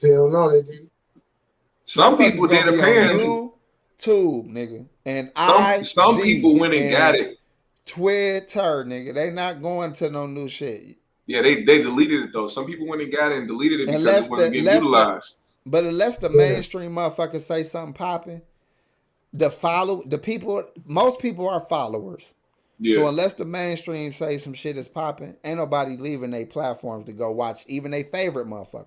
Hell no, they didn't. Some Motherfuckers people did be on apparently. YouTube, nigga. And Some some people went and got it. Twitter, nigga. They not going to no new shit. Yeah, they they deleted it though. Some people went and got it and deleted it because Unless it wasn't the- getting unless the- utilized. But unless the mainstream motherfuckers say something popping, the follow the people most people are followers. yeah. So unless the mainstream say some shit is popping, ain't nobody leaving their platforms to go watch even their favorite motherfucker.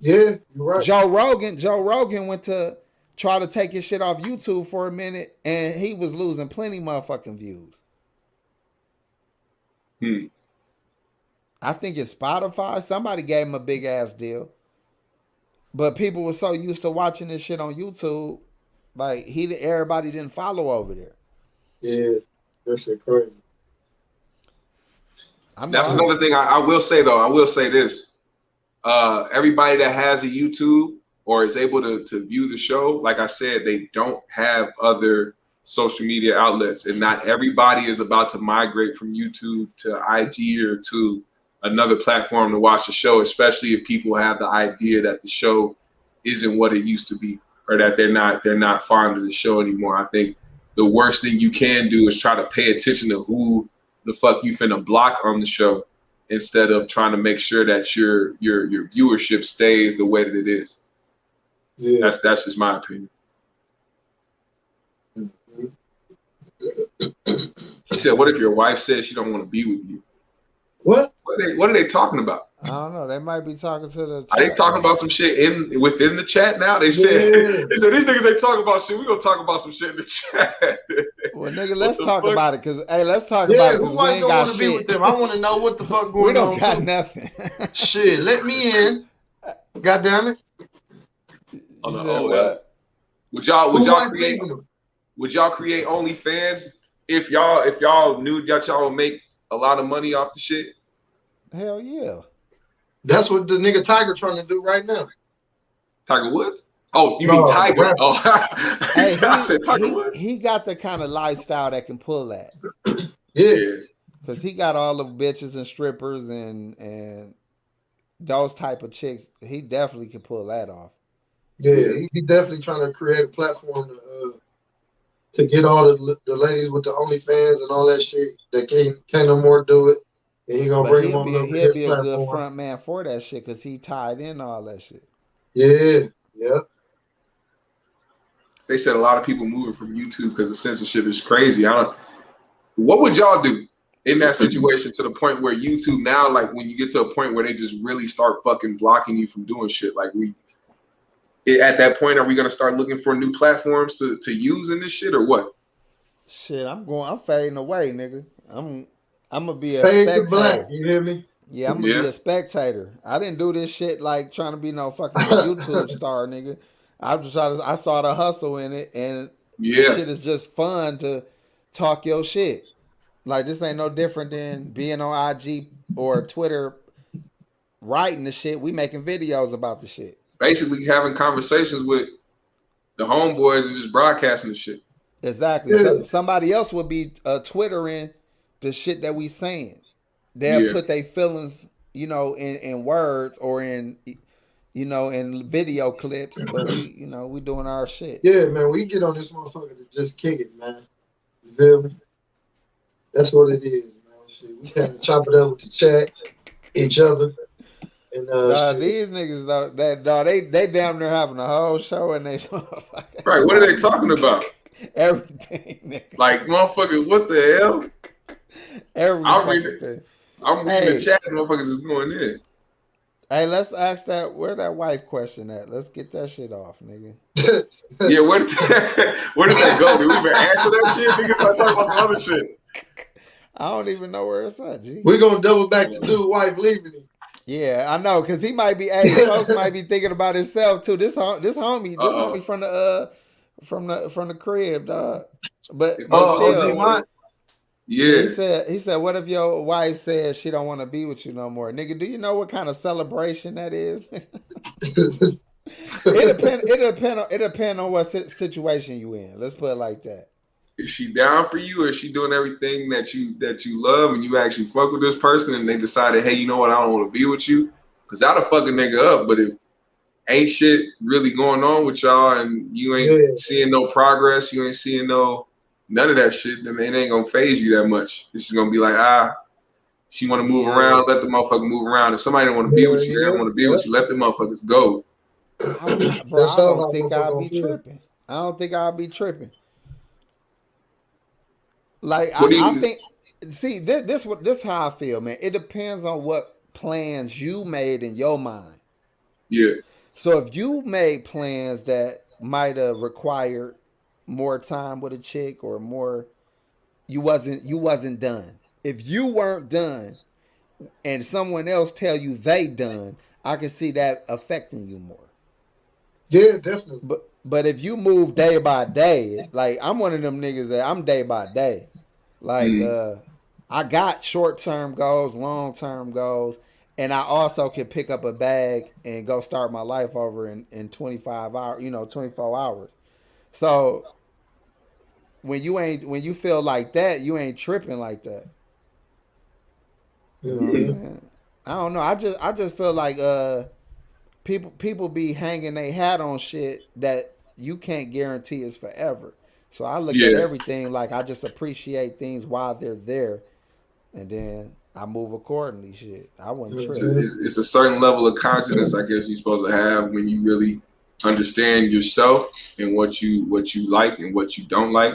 Yeah, you're right. Joe Rogan, Joe Rogan went to try to take his shit off YouTube for a minute, and he was losing plenty motherfucking views. Hmm. I think it's Spotify. Somebody gave him a big ass deal, but people were so used to watching this shit on YouTube, like he everybody didn't follow over there. Yeah, that shit crazy. I'm That's not- another thing I, I will say though. I will say this: uh, everybody that has a YouTube or is able to to view the show, like I said, they don't have other social media outlets, and not everybody is about to migrate from YouTube to IG or to another platform to watch the show. Especially if people have the idea that the show isn't what it used to be, or that they're not they're not fond of the show anymore. I think the worst thing you can do is try to pay attention to who the fuck you finna block on the show instead of trying to make sure that your your your viewership stays the way that it is. Yeah. That's that's just my opinion. He said, "What if your wife says she don't want to be with you? What? What are they What are they talking about? I don't know. They might be talking to the. Are they talking about some shit in within the chat now? They said Yeah. they said these niggas ain't talking about shit. We gonna talk about some shit in the chat. Well, nigga, let's talk fuck? about it, cause hey, let's talk Yeah, about it, cause we ain't got want to be with shit. them? I want to know what the fuck going on. We don't on. got too. nothing. Shit, let me in. God damn it. You Oh, no, oh, what? Would y'all would Who y'all create would y'all create OnlyFans if y'all if y'all knew that y'all would make a lot of money off the shit? Hell yeah. That's what the nigga Tiger trying to do right now. Tiger Woods? Oh, you No, mean Tiger? rapper. Oh, Hey, I said he, Tiger he- Woods. he got the kind of lifestyle that can pull that. Yeah. Yeah, Cause he got all the bitches and strippers and and those type of chicks. He definitely can pull that off. Yeah, he, he definitely trying to create a platform to uh, to get all the, the ladies with the OnlyFans and all that shit that can't can't no more do it. And He gonna but bring he'll on be over a, to he'll be a good front man for that shit because he tied in all that shit. Yeah, yeah. they said a lot of people moving from YouTube because the censorship is crazy. I don't. What would y'all do in that situation to the point where YouTube now, like when you get to a point where they just really start fucking blocking you from doing shit? Like we, at that point, are we gonna start looking for new platforms to to use in this shit or what? Shit, I'm going. I'm fading away, nigga. I'm. I'm gonna be a Fade spectator. black. You hear me? Yeah, I'm gonna Yeah. be a spectator. I didn't do this shit like trying to be no fucking YouTube star, nigga. I just trying to, I saw the hustle in it, and this Yeah, shit is just fun to talk your shit. Like this ain't no different than being on IG or Twitter, writing the shit. We making videos about the shit. basically having conversations with the homeboys and just broadcasting the shit. Exactly. So, somebody else would be uh, twittering the shit that we saying. They'll Yeah. put their feelings, you know, in, in words or in, you know, in video clips. But we, you know, we doing our shit. Yeah, man. We get on this motherfucker to just kick it, man. You feel me? That's what it is, man. Shit, we kind of chop it up with the chat, each other, and uh, Nah, these niggas, though, that dog, they they damn near having a whole show and they Right? What are they talking about? everything, nigga. Like, motherfucker, what the hell? Every I'll read fucking it. thing. I'm reading Hey. the chat. Motherfuckers is going in. Hey, let's ask that where that wife question at. Let's get that shit off, nigga. Yeah, where did where did that go? Did we even answer that shit? Niggas start talking about some other shit. I don't even know where it's at, G. We're gonna double back to dude wife leaving him. Yeah, I know, cause he might be. Hey, folks might be thinking about himself too. This hom- this homie, this Uh-oh. homie from the uh from the from the crib, dog. But, but Oh, still, OG Mont? Yeah, he said he said, "What if your wife says she don't want to be with you no more, nigga? Do you know what kind of celebration that is? it depend. It depend on. It depend on what situation you in. Let's put it like that. is she down for you, or is she doing everything that you that you love, and you actually fuck with this person, and they decided, hey, you know what, I don't want to be with you, because that'll fuck a nigga up. But if ain't shit really going on with y'all, and you ain't Yeah. seeing no progress, you ain't seeing no none of that shit, then it ain't gonna phase you that much. It's just gonna be like, ah, she want to move Yeah. around, let the motherfucker move around. If somebody don't want to be with you, they don't want to be with you. Let the motherfuckers go. I, bro, I don't think I'll be tripping. I don't think I'll be tripping. Like I, you- I think, see this this what this how I feel, man. It depends on what plans you made in your mind. Yeah, So if you made plans that might have required more time with a chick or more, you wasn't you wasn't done. If you weren't done, and someone else tell you they done, I can see that affecting you more. Yeah, definitely. But but if you move day by day, like I'm one of them niggas that I'm day by day. Like Mm. uh I got short term goals, long term goals, and I also can pick up a bag and go start my life over in, in 25 hours, you know, 24 hours. So when you ain't when you feel like that, you ain't tripping like that. You know what I'm saying? I don't know. I just I just feel like uh people people be hanging their hat on shit that you can't guarantee is forever. So I look at everything like I just appreciate things while they're there, and then I move accordingly. Shit, I wouldn't it's trip. it's, it's a certain level of confidence, I guess, you're supposed to have when you really understand yourself and what you what you like and what you don't like.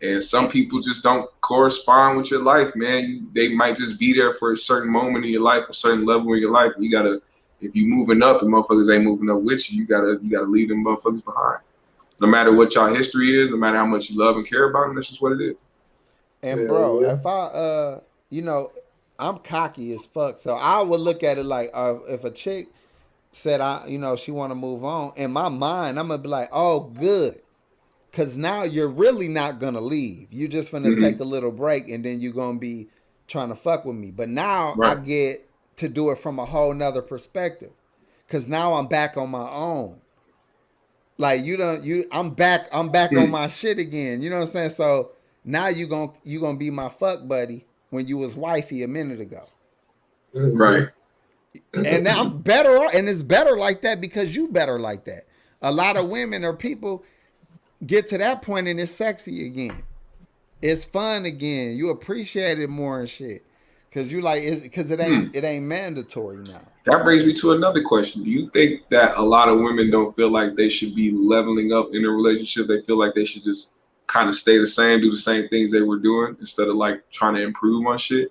And some people just don't correspond with your life, man. They might just be there for a certain moment in your life, a certain level in your life. You gotta, if you moving up and motherfuckers ain't moving up with you, you gotta you gotta leave them motherfuckers behind. no matter what y'all history is, no matter how much you love and care about them, that's just what it is. And Yeah, bro, yeah. if I uh you know, I'm cocky as fuck. So I would look at it like uh, if a chick said I you know she want to move on, in my mind I'm gonna be like, oh good. Cause now you're really not gonna leave. You're just gonna Mhm. take a little break and then you're gonna be trying to fuck with me. But now I get to do it from a whole nother perspective. Cause now I'm back on my own. Like you don't you I'm back I'm back on Mm. my shit again. You know what I'm saying? So now you gon' you gonna be my fuck buddy when you was wifey a minute ago. Right. And now I'm better and it's better like that because you better like that. A lot of women or people get to that point and it's sexy again. It's fun again. You appreciate it more and shit. Cause you like it's cause it ain't hmm. it ain't mandatory now. That brings me to another question. Do you think that a lot of women don't feel like they should be leveling up in a relationship? They feel like they should just kind of stay the same, do the same things they were doing instead of like trying to improve on shit,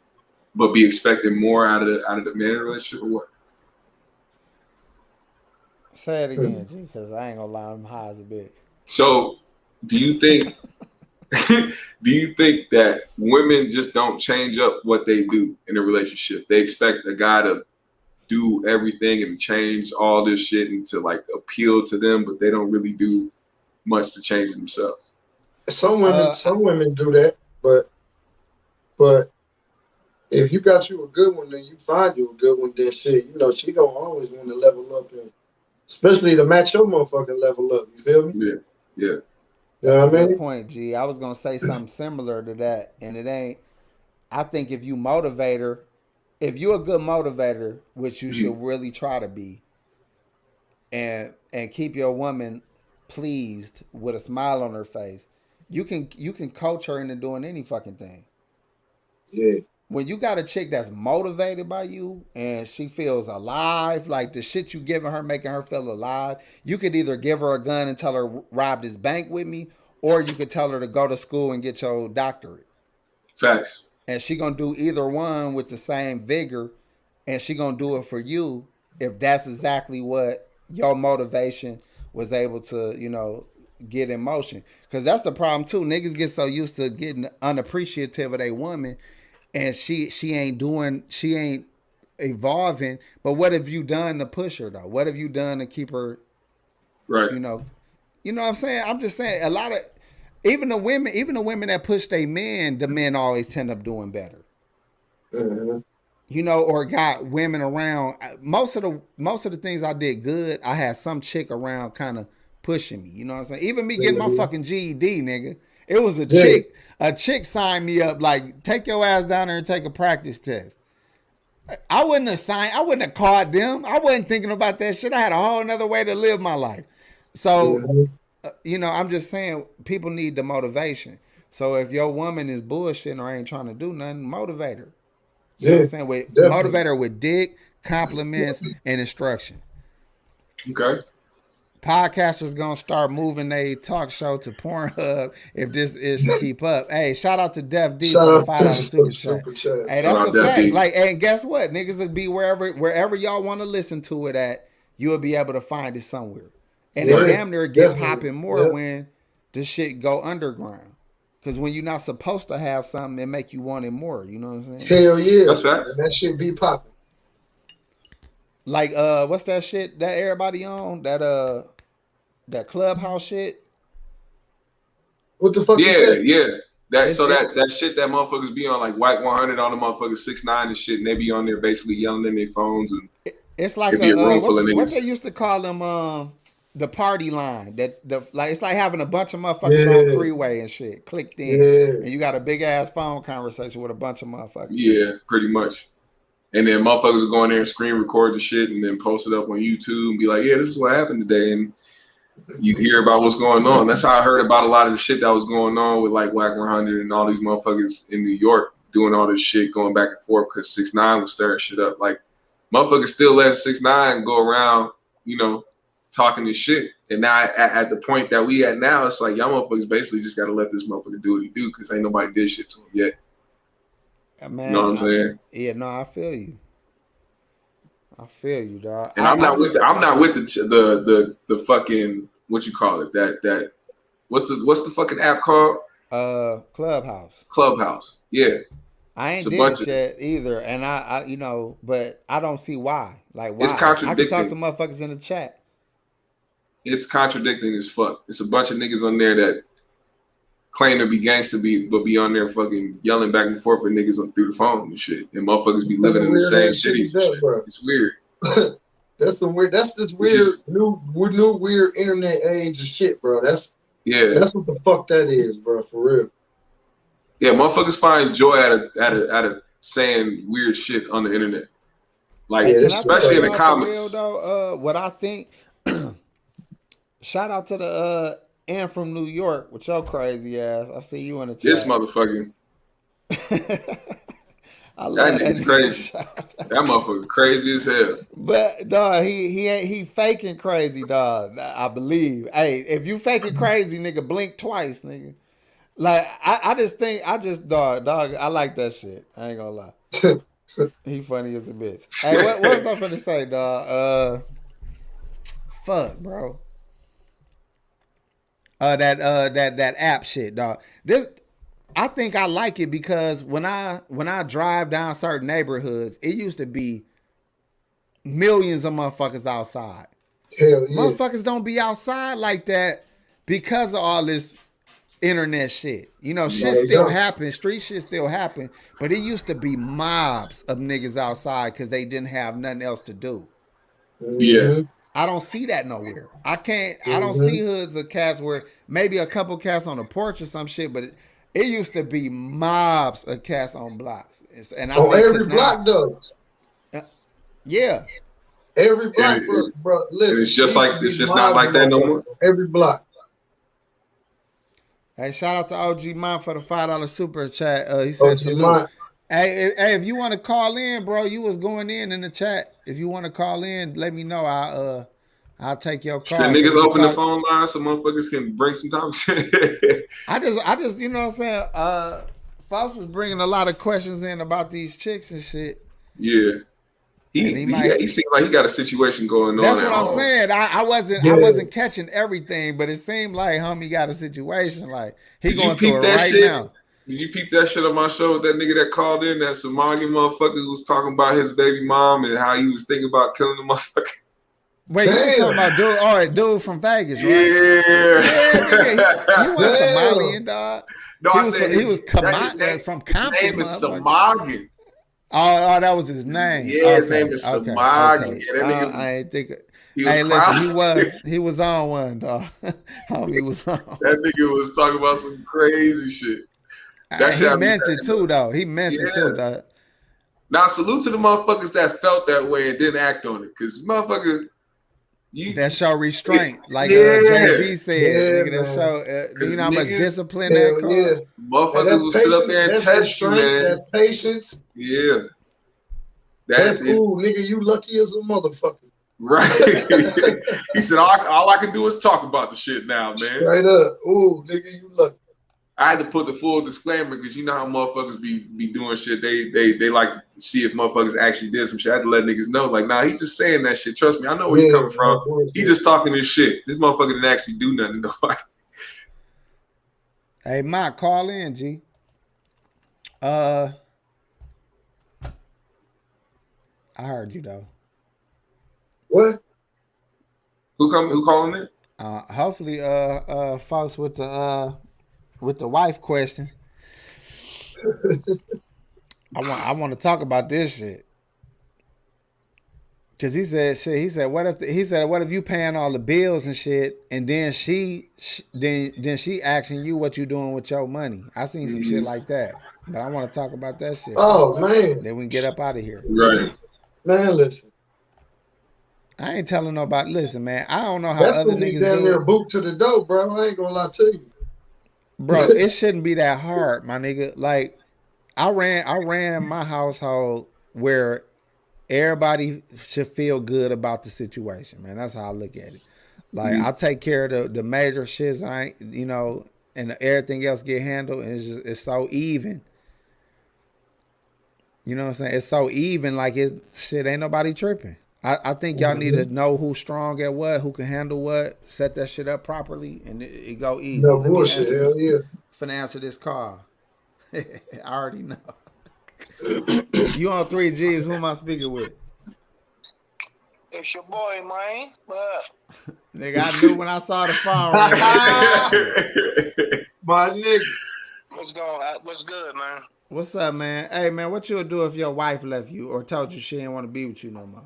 but be expecting more out of the out of the man in a relationship or what? Say it again, hmm. G, cause I ain't gonna lie, I'm high as a bitch. So, do you think do you think that women just don't change up what they do in a relationship? They expect a guy to do everything and change all this shit and to like appeal to them, but they don't really do much to change themselves. Some women, Uh, some women do that, but but if you got you a good one, then you find you a good one. Then shit, you know she don't always want to level up, and especially to match your motherfucking level up. You feel me? Yeah, yeah, You know what I Good mean? point, G. I was gonna say something similar to that, and it ain't. I think if you motivator, if you're a good motivator, which you mm-hmm. should really try to be, and and keep your woman pleased with a smile on her face, you can you can coach her into doing any fucking thing. Yeah. When you got a chick that's motivated by you and she feels alive, like the shit you giving her making her feel alive, you could either give her a gun and tell her rob this bank with me, or you could tell her to go to school and get your doctorate. facts. And she gonna do either one with the same vigor, and she gonna do it for you if that's exactly what your motivation was able to, you know, get in motion. Cause that's the problem too. Niggas get so used to getting unappreciative of a woman, and she she ain't doing she ain't evolving. But what have you done to push her though? What have you done to keep her Right. you know you know what i'm saying i'm just saying a lot of even the women even the women that push their men the men always tend up doing better Mhm. you know or got women around most of the most of the things i did good i had some chick around kind of pushing me you know what i'm saying even me getting my Mhm. fucking ged nigga it was a Yeah. chick a chick signed me up like take your ass down there and take a practice test I wouldn't have signed. I wouldn't have called them. I wasn't thinking about that shit. I had a whole nother way to live my life. So Mhm. uh, you know, I'm just saying people need the motivation. So if your woman is bullshitting or ain't trying to do nothing, motivate her. You know what Yeah. I'm saying? With definitely. motivate her with dick, compliments, and instruction. Okay. Podcasters gonna start moving their talk show to Pornhub if this is to keep up. Hey, shout out to Def D Shout for the out five dollar to super Super chat. Chat. Hey, that's out a fact. D. Like, and guess what? Niggas will be wherever wherever y'all want to listen to it at. You'll be able to find it somewhere. And Yeah, it damn near get definitely. popping more Yeah. when the shit go underground. Cause when you're not supposed to have something, it make you want it more. You know what I'm saying? Hell yeah. That's facts. That shit be popping. Like uh, what's that shit that everybody on that uh, that clubhouse shit? What the fuck is Yeah, that? yeah. That It's- so it- that that shit that motherfuckers be on like Wack 100 on the motherfuckers six nine and shit, and they be on there basically yelling in their phones and It's like a, a room uh, full what, of what they used to call them um the party line. That the like it's like having a bunch of motherfuckers on three way and shit clicked in, Yeah. and you got a big ass phone conversation with a bunch of motherfuckers. yeah, pretty much. And then motherfuckers will go in there and screen record the shit and then post it up on YouTube and be like, yeah, this is what happened today. And you hear about what's going on. That's how I heard about a lot of the shit that was going on with like Wack 100 and all these motherfuckers in New York doing all this shit going back and forth because 6 9 was stirring shit up. Like, motherfuckers still letting 6 9 go around, you know, talking this shit. And now at, at the point that we at now, it's like y'all motherfuckers basically just got to let this motherfucker do what he do because ain't nobody did shit to him yet. Uh, Man, You know what I'm saying? yeah, no, I feel you. I feel you, dog. And I- I'm I not with the, I'm not with the the the the fucking what you call it that that What's the what's the fucking app called? Uh, Clubhouse. Clubhouse. Yeah. I ain't did bunch it of- yet either, and I, I, you know, but I don't see why. Like, why? It's I can talk to motherfuckers in the chat. It's contradicting as fuck. It's a bunch of niggas on there that claim to be gangster, be but be on there fucking yelling back and forth with niggas on, through the phone and shit. And motherfuckers be living in the same ass cities and that, shit. bro. It's weird. That's some weird. That's this weird is- new new weird internet age of shit, bro. That's Yeah. that's what the fuck that is, bro. For real. Yeah, motherfuckers find joy out of out of out of saying weird shit on the internet. Like Yeah, Can that's I tell especially in the for comments. Real, though, uh, what I think. shout out to the uh, and from New York with your crazy ass. I see you in the chat. This motherfucker, I love that nigga's crazy. That motherfucker crazy as hell. But dog, he he ain't he faking crazy, dog. I believe. Hey, if you faking crazy, nigga, blink twice, nigga. Like I, I just think I just dog dog. I like that shit. I ain't gonna lie. he funny as a bitch. Hey, what, what was I finna say, dog? Uh, fuck, bro. Uh, that uh that that app shit, dog. This I think I like it because when I when I drive down certain neighborhoods, it used to be millions of motherfuckers outside. Hell yeah. Motherfuckers don't be outside like that because of all this internet shit. You know, shit they still don't. happen, street shit still happen, but it used to be mobs of niggas outside because they didn't have nothing else to do. Yeah. I don't see that nowhere. I can't. I don't Mhm. see hoods of cats where maybe a couple cats on the porch or some shit, but it, it used to be mobs of cats on blocks. It's- and I On think every 'cause now- block though. yeah, Every block, it- bro. bro listen, it's just like- it's just not like that no more? Every block. Hey, shout out to OG Mine for the five dollar super chat. Uh, he said Oh, salute. Mine. Hey, if, hey, if you want to call in, bro, you was going in in the chat. If you want to call in, let me know. I uh, I'll take your call. Should niggas So we can open the phone line so motherfuckers can bring some topics? I just, I just, you know what I'm saying. Uh, Fox was bringing a lot of questions in about these chicks and shit. yeah. He, And he he, might- he seemed like he got a situation going on. That's what I'm home. saying. I, I wasn't, Yeah. I wasn't catching everything, but it seemed like homie got a situation. Like he Did you going through peep it right shit? now. Did you peep that shit on my show with that nigga that called in, that Somali motherfucker who was talking about his baby mom and how he was thinking about killing the motherfucker? Wait, you talking about dude? All right, dude from Vegas, right? Yeah. Yeah, nigga, he, he was Damn. Somalian, dog. no, he I was- said he was that Kama- his name- from His name is motherfucker. Oh, oh, that was his name. Yeah, his Okay, name is okay, Samagi. okay. Yeah, that nigga Uh, was- I ain't think. He was hey, listen, he was he was on one, dog. Homie was on. That nigga was talking about some crazy shit. That he shit I meant it too, though. He meant it too, though. Now, salute to the motherfuckers that felt that way and didn't act on it. Because, motherfucker, you. That show restraint, like Yeah. uh, Jay Z said. Yeah, nigga, that show. Uh, you know how much niggas- discipline Hell that cost? yeah. Motherfuckers that's will sit up there and that's test you, man. That's patience. Yeah. That's That's it. cool, nigga. You lucky as a motherfucker. Right. he said, all, all I can do is talk about the shit now, man. Straight up. Ooh, nigga, you lucky. I had to put the full disclaimer because you know how motherfuckers be be doing shit. They they they like to see if motherfuckers actually did some shit. I had to let niggas know, like, nah, he just saying that shit. Trust me, I know where he's coming from. man, He just talking this shit. This motherfucker didn't actually do nothing. to nobody. Hey, Mike, call in, G. Uh, I heard you though. What? Who come? Who calling it? Uh, hopefully, uh, uh, folks with the uh, with the wife question. I want I want to talk about this shit. Cause he said shit. He said, "What if the, he said what if you paying all the bills and shit, and then she, sh then then she asking you what you doing with your money?" I seen some shit mm-hmm. like that, but I want to talk about that shit. Oh man, Then we can get up out of here. Right. man, listen. I ain't telling nobody. Listen, man, I don't know how That's other gonna be niggas damn do near it. boot to the door, bro. I ain't gonna lie to you. Bro it shouldn't be that hard my nigga. Like i ran i ran my household where everybody should feel good about the situation man. That's how i look at it. Like mm. i take care of the, the major shits i ain't you know and everything else get handled and it's just it's so even. You know what i'm saying? It's so even like it shit ain't nobody tripping I, I think y'all need to mm-hmm. know who's strong at what, who can handle what, set that shit up properly, and it, it go easy. No Let bullshit. answer Hell this- yeah. Finna answer this call. I already know. you on three G's? Who am I speaking with? It's your boy, man. What? Nigga, I knew when I saw the phone. ring. My nigga. What's going? on? What's good, man? What's up, man? Hey, man, what you would do if your wife left you or told you she didn't want to be with you no more?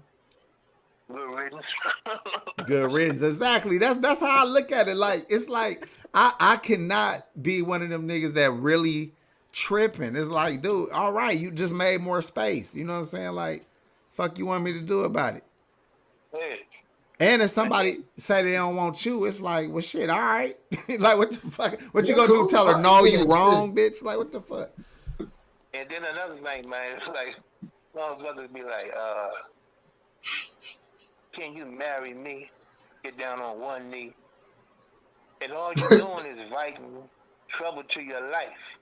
Good riddance. Good riddance. Exactly. That's that's how I look at it. Like it's like I I cannot be one of them niggas that really tripping. It's like, dude, all right, you just made more space. You know what I'm saying? Like, fuck you want me to do about it? yeah. And if somebody say they don't want you, it's like, well, shit, all right. like, what the fuck? What you Yeah, gonna do? Tell her no, you wrong, bitch. Like, what the fuck? And then another thing, man, it's like motherfuckers be like, uh, can you marry me? Get down on one knee. And all you're doing is inviting trouble to your life.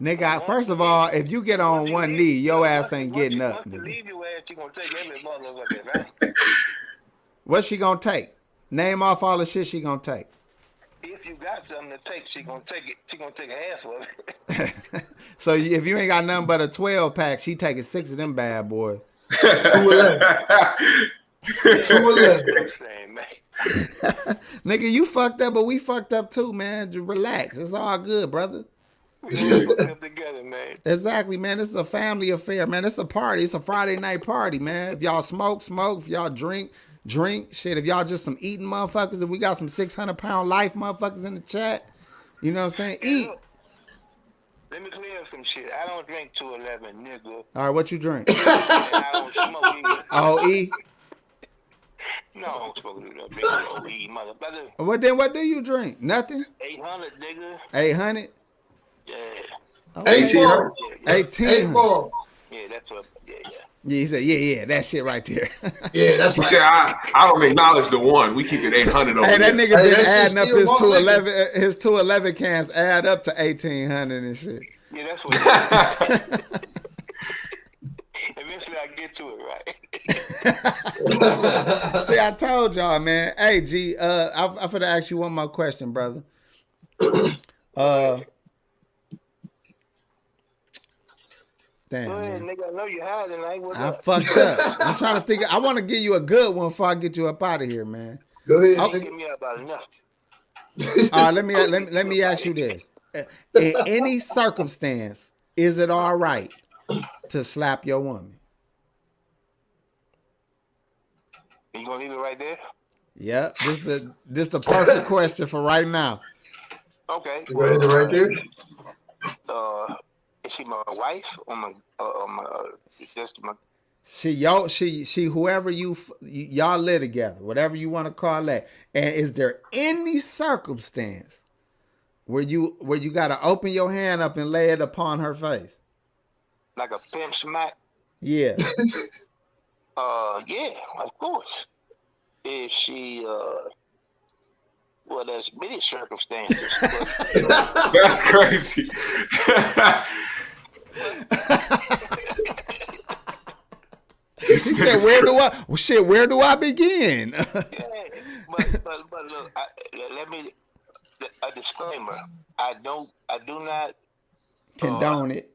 Nigga, I- first of all, if you get on one knee, your ass ain't getting you- up, nigga. leave your ass, you gonna take every motherfucker, right? What's she gonna take? Name off all the shit she gonna take. if you got something to take, she gonna take it. She gonna take half of it. so if you ain't got nothing but a 12 pack, she taking six of them bad boys. Two eleven. Two eleven. Saying, man. Nigga, you fucked up, but we fucked up too, man. Just relax. It's all good, brother. We put them together, man. Exactly, man. This is a family affair, man. It's a party. It's a Friday night party, man. If y'all smoke, smoke. If y'all drink, drink. Shit, if y'all just some eating motherfuckers, if we got some 600 pound life motherfuckers in the chat, you know what I'm saying? Eat. Let me clear up some shit. I don't drink 211, nigga. All right, what you drink? I don't smoke either. Oh, E. No, I don't smoke either. Drink weed, motherfucker. What then? What do you drink? Nothing. 800, nigga. 800. Yeah. Eight ball. Yeah, yeah. 18. Yeah that's what. Yeah, yeah. Yeah, he said, yeah, yeah, that shit right there. Yeah, that's He right. said, I, I don't acknowledge the one. We keep it 800 over hey, that nigga Hey, been that adding up his 211, uh, his 211 cans add up to 1800 and shit. Yeah, that's what. Eventually, I get to it, right? See, I told y'all, man. Hey, G, uh, I, I'm finna ask you one more question, brother. Uh, damn, Go ahead, man. nigga. I know you hiding. Like, I up? fucked up. I'm trying to think. I want to give you a good one before I get you up out of here, man. Go ahead. Oh. nigga. Give me about enough. All right, let me let me let me ask you this: In any circumstance, is it all right to slap your woman? You gonna leave it right there? Yep. This the this the perfect question for right now. Okay. Go ahead right there. Uh, is she my wife or my? Uh, or my uh, just my. She yo she she whoever you y'all live together, whatever you want to call that. And is there any circumstance where you where you got to open your hand up and lay it upon her face? Like a pimp smack? Yeah. Uh, yeah, of course. If she, uh, well, there's many circumstances. but That's crazy. He said, "Where do I? Well, shit, where do I begin?" yeah, but but but look, I, let me a disclaimer. I don't, I do not Condone it.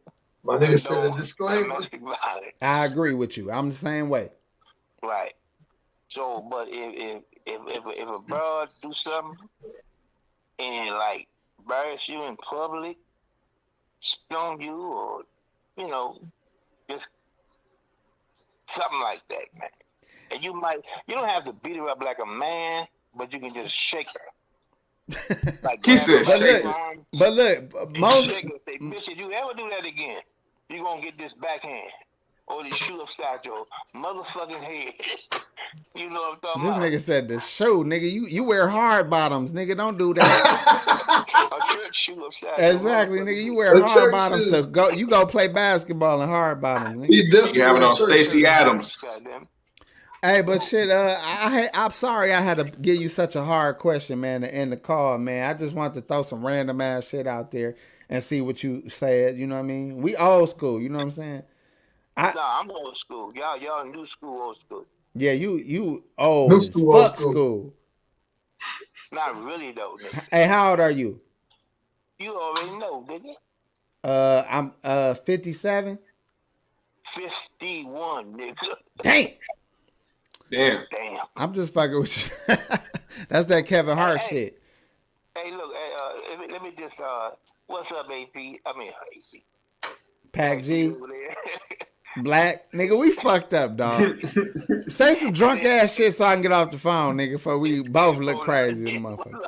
My nigga said a disclaimer. I agree with you. I'm the same way. Right. So, but if if if if, if a broad do something and like embarrass you in public, spit on you, or you know, just something like that, man. And you might you don't have to beat her up like a man, but you can just shake her. Like He grab her said by the shake her. arm But look, and most shake. Say, bitch, if you ever do that again, you gonna get this backhand. Or this shoe upside your motherfucking head. you know what I'm talking this about? This nigga said the show, nigga. You you wear hard bottoms, nigga. Don't do that. A church shoe upside exactly, nigga. You wear A hard bottoms shoe. to go. You go play basketball in hard bottoms. Nigga. He definitely You having on went to Stacy church. Adams. Hey, but shit, uh, I, I had- I'm sorry I had to give you such a hard question, man, to end the call, man. I just wanted to throw some random ass shit out there and see what you said. You know what I mean? We old school. You know what I'm saying? Nah, I'm old school. Y'all, y'all new school, old school. Yeah, you you old New as school, old fuck school. school. Not really though, nigga. Hey, how old are you? You already know, nigga. Uh, I'm uh 57. Fifty-one, nigga. Damn, Damn. Damn. I'm just fucking with you. That's that Kevin Hart Hey, shit. Hey, look. Hey, let me, let me just. Uh, what's up, AP? I mean, AP. Pac G, black nigga, we fucked up, dog. Say some drunk ass shit so I can get off the phone, nigga. For we both look crazy, as a motherfucker.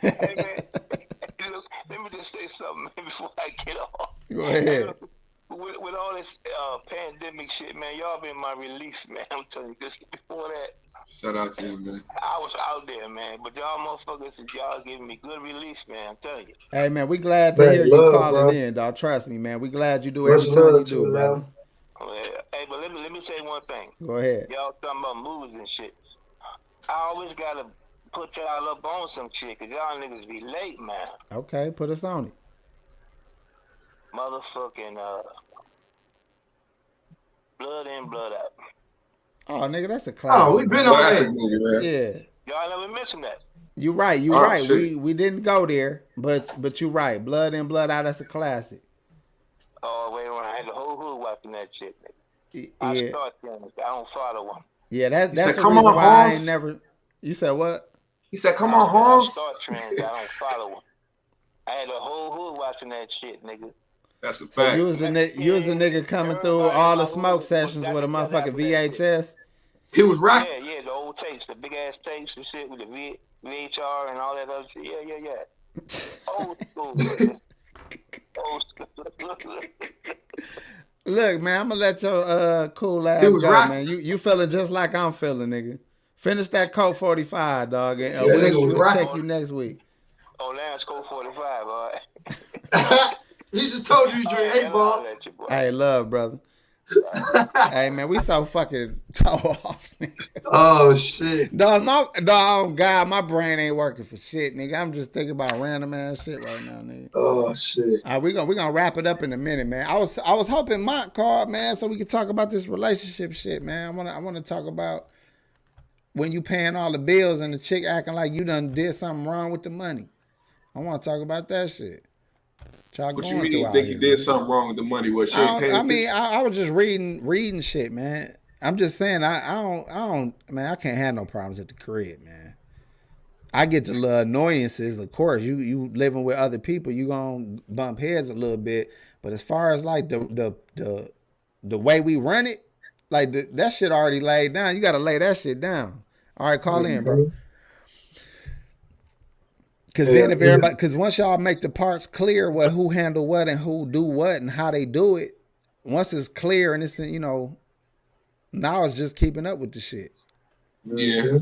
hey, man. Let me just say something before I get off. Go ahead. With, with all this uh, pandemic shit, man, y'all been my release, man. I'm telling you, this before that, Shout out to you, man. I was out there, man. But y'all motherfuckers, y'all giving me good release, man. I'm telling you. Hey man, we glad to Man, hear you love, calling bro. in, dog. Trust me, man. We glad you do Much every time you do, to brother. man. Oh. Hey, but let me let me say one thing. Go ahead. Y'all talking about movies and shit. I always gotta put y'all up on some shit, cause y'all niggas be late, man. Okay, put us on it. Motherfucking uh, blood in, blood out. Oh, nigga, that's a classic. Oh, we've been on Classic that. Yeah, Y'all never mentioned that. you right. You Oh, right. shit. We we didn't go there, but but you right. Blood in, blood out. That's a classic. Oh wait, wait, I had the whole hood watching that shit. Nigga. Y- I Yeah, start seeing. I don't follow one. yeah. That that's said, the "Come reason on, why I ain't never. You said what? He said, "Come I- on, I start trends. I don't follow one. I had the whole hood watching that shit, nigga. That's a So fact. you was the ni- you was the nigga coming through all the smoke sessions with a motherfucking after that shit. VHS. He was rocking. Yeah, yeah, the old tapes, the big ass tapes and shit with the v- VHR and all that other shit. Yeah, yeah, yeah. Old school. nigga. Old school. Look, man, I'm gonna let your uh cool ass go, was rocking. man. You you feeling just like I'm feeling, nigga. Finish that Colt 45, dog, and uh, Yeah, we'll, we'll check you next week. oh, now it's code 45, all right. he just told you you drink All right, eight ball. I'll let you, boy. Hey, love, brother. hey, man, we so fucking toe off, nigga. oh shit. Dog, my dog, God, my brain ain't working for shit, nigga. I'm just thinking about random ass shit right now, nigga. Oh shit. All right, we gonna we gonna wrap it up in a minute, man. I was I was hoping Mont called, man, so we could talk about this relationship shit, man. I wanna I wanna talk about when you paying all the bills and the chick acting like you done did something wrong with the money. I wanna talk about that shit. Y'all What you going mean? through You out think you here, did man. something wrong with the money? What? She I, ain't don't- paying I mean. I, I was just reading reading shit, man. I'm just saying, I, I don't, I don't, man, I can't have no problems at the crib, man. I get the little annoyances, of course. You you living with other people, you gonna bump heads a little bit. But as far as like the the the the way we run it, like the, that shit already laid down. You gotta lay that shit down. All right, call in, bro. Cause then if everybody, cause once y'all make the parts clear, what who handle what and who do what and how they do it, once it's clear and it's you know, now it's just keeping up with the shit. Yeah.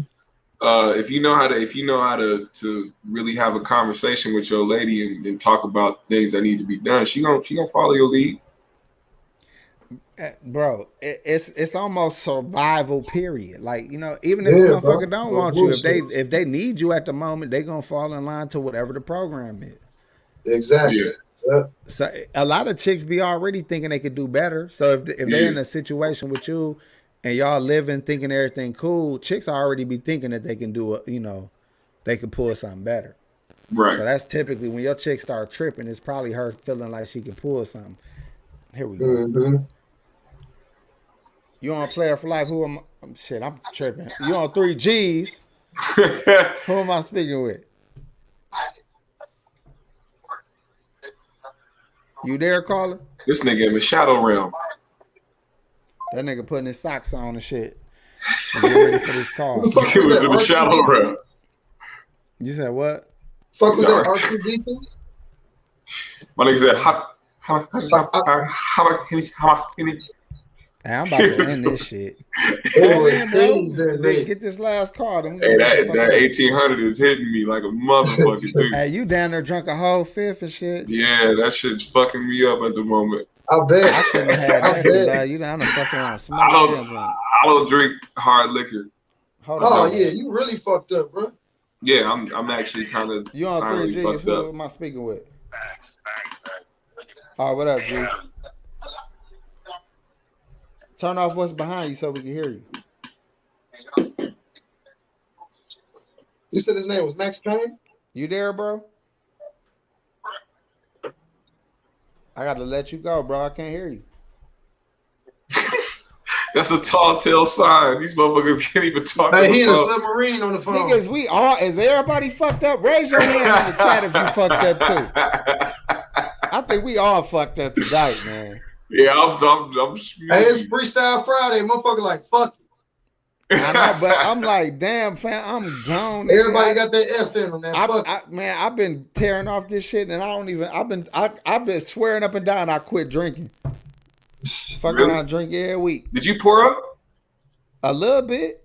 Uh, if you know how to, if you know how to to really have a conversation with your lady and, and talk about things that need to be done, she gonna she gonna follow your lead. Eh, Bro, it, it's it's almost survival period. Like you know, even if a Yeah, motherfucker bro. don't No want you, if they if they need you at the moment, they're gonna fall in line to whatever the program is. Exactly. Yeah. Yeah. So a lot of chicks be already thinking they could do better. So if if they're Yeah. in a situation with you and y'all living thinking everything cool, chicks already be thinking that they can do it. You know, they could pull something better. Right. So that's typically when your chick start tripping. It's probably her feeling like she can pull something. Here we go. hmm You on player for life? Who am I? Shit, I'm tripping. You on three G's? Who am I speaking with? You there, caller? this nigga in the shadow realm. That nigga putting his socks on and shit. And get ready for this call. He was in the shadow realm. You said what? Fuck with that Sorry. R2D2? My nigga said, "Ha- ha- ha- ha- ha- ha- ha- ha- Hey, I'm about to end this shit. Oh, Man, bro, things in Look, there. get this last card. Then Hey, that get the fuck that eighteen hundred is hitting me like a motherfucker too. Hey, you down there drunk a whole fifth and shit. Yeah, that shit's fucking me up at the moment. I bet. I bet. shouldn't have had I that. bet. dog. You down there fucking around I don't- I don't drink hard liquor. Hold Oh on. yeah, you really fucked up, bro. Yeah, I'm I'm actually kind of You on three silently G's? fucked Who up. am I speaking with? Oh, what up, G? Turn off what's behind you so we can hear you. You said his name was Max Payne? You there, bro? I gotta let you go, bro. I can't hear you. That's a tall tale sign. These motherfuckers can't even talk. Hey, he in a submarine on the phone. Niggas, we all is everybody fucked up? Raise your hand in the chat if you fucked up too. I think we all fucked up tonight, man yeah, I'm. I'm. I'm Hey, it's Freestyle Friday. Motherfucker like, fuck you. I know, but I'm like, damn, fam, I'm grown. nigga. Everybody I- got that F in them, man. I, I, man, I've been tearing off this shit, and I don't even. I've been, I, I've been swearing up and down. I quit drinking. Fuck Really? around, drink every week, Did you pour up? a little bit,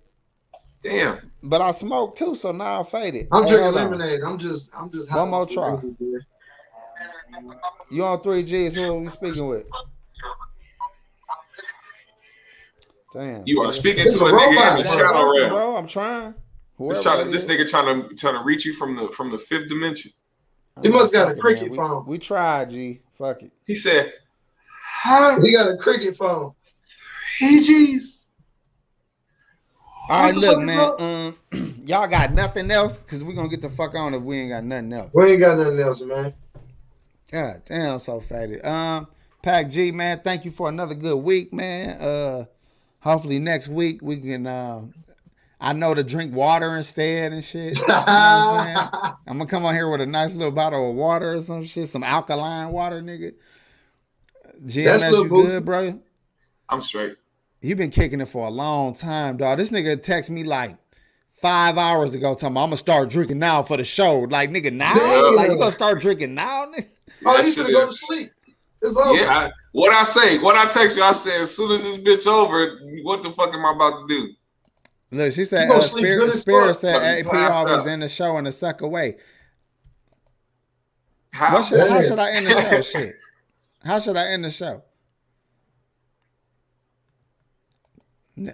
Damn. but I smoke too, so now I faded. I'm Hey, drinking hold on. lemonade. I'm just, I'm just. One more hot. try. You on three Gs? Who are we speaking with? Damn, You are speaking It's to a a nigga in robot, the bro. shadow realm. bro. I'm trying. This, trying to, this nigga trying to trying to reach you from the from the fifth dimension. He must got a cricket man. We- phone. We, tried, G. Fuck it. He said, "Hi, He got a cricket phone. PGs." All right, look, man. Um, y'all got nothing else? Cause we're gonna get the fuck on if we ain't got nothing else. We ain't got nothing else, man. God damn, I'm so faded. Um, Pac G, man, thank you for another good week, man. Uh, hopefully next week we can. Um, I know to drink water instead and shit. You know what I'm saying? I'm gonna come on here with a nice little bottle of water or some shit, some alkaline water, nigga. GMS, Lil you Boosie. good, bro? I'm straight. You've been kicking it for a long time, dog. This nigga text me like five hours ago, telling me I'm gonna start drinking now for the show. Like, nigga, now? Damn. Like, you gonna start drinking now, nigga? oh, That he shit finna go to sleep. It's over. Yeah, I, what I say, what I text you, I said, as soon as this bitch over, what the fuck am I about to do? Look, she said, uh, Spirit, Spirit said AP always out. in the show and the suck away. How? What should, how should I end the show? Shit. How should I end the show?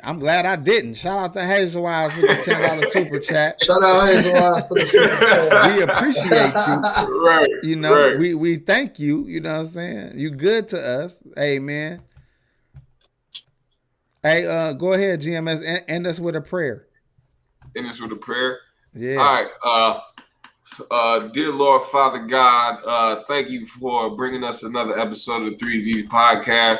I'm glad I didn't. Shout out to Hazel Eyes with the ten dollar super chat. Shout out Hazel Eyes for the super chat. We appreciate you. right. You know, right. we we thank you. You know what I'm saying? You good to us. Amen. Hey, uh, go ahead, GMS, end, end us with a prayer. end us with a prayer. Yeah. All right. Uh, uh, dear Lord, Father God, uh, thank you for bringing us another episode of the 3G podcast.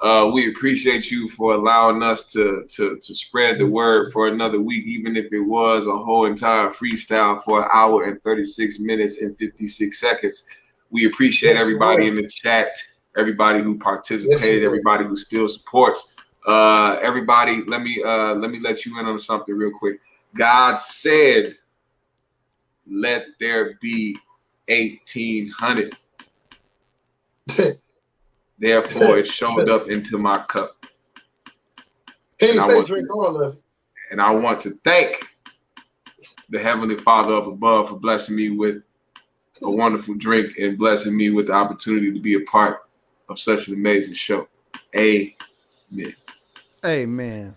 Uh, we appreciate you for allowing us to, to to spread the word for another week, even if it was a whole entire freestyle for an hour and 36 minutes and 56 seconds. We appreciate everybody in the chat, everybody who participated, everybody who still supports. Uh, everybody, let me uh, let me let you in on something real quick. God said, "Let there be 1800." Therefore, it showed up into my cup, He And ain't I want- drink all of it. and I want to thank the Heavenly Father up above for blessing me with a wonderful drink and blessing me with the opportunity to be a part of such an amazing show. Amen. Amen.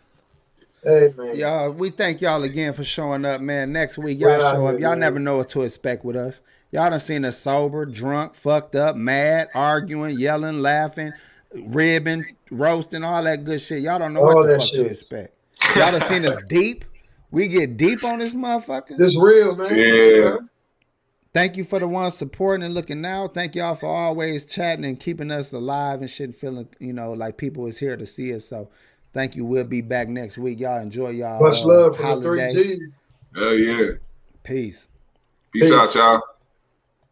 Amen. Y'all, we thank y'all again for showing up, man. Next week, y'all Right on show up. Y'all never know what to expect with us. Y'all done seen us sober, drunk, fucked up, mad, arguing, yelling, laughing, ribbing, roasting, all that good shit. Y'all don't know All what the that fuck to expect. Y'all done seen us deep. We get deep on this motherfucker. This real, man. Yeah. Thank you for the ones supporting and looking now. Thank y'all for always chatting and keeping us alive and shit and feeling, you know, like people is here to see us. So thank you. We'll be back next week. Y'all enjoy y'all Much uh, love for the three G's. Hell yeah. Peace. Peace Peace. out, y'all.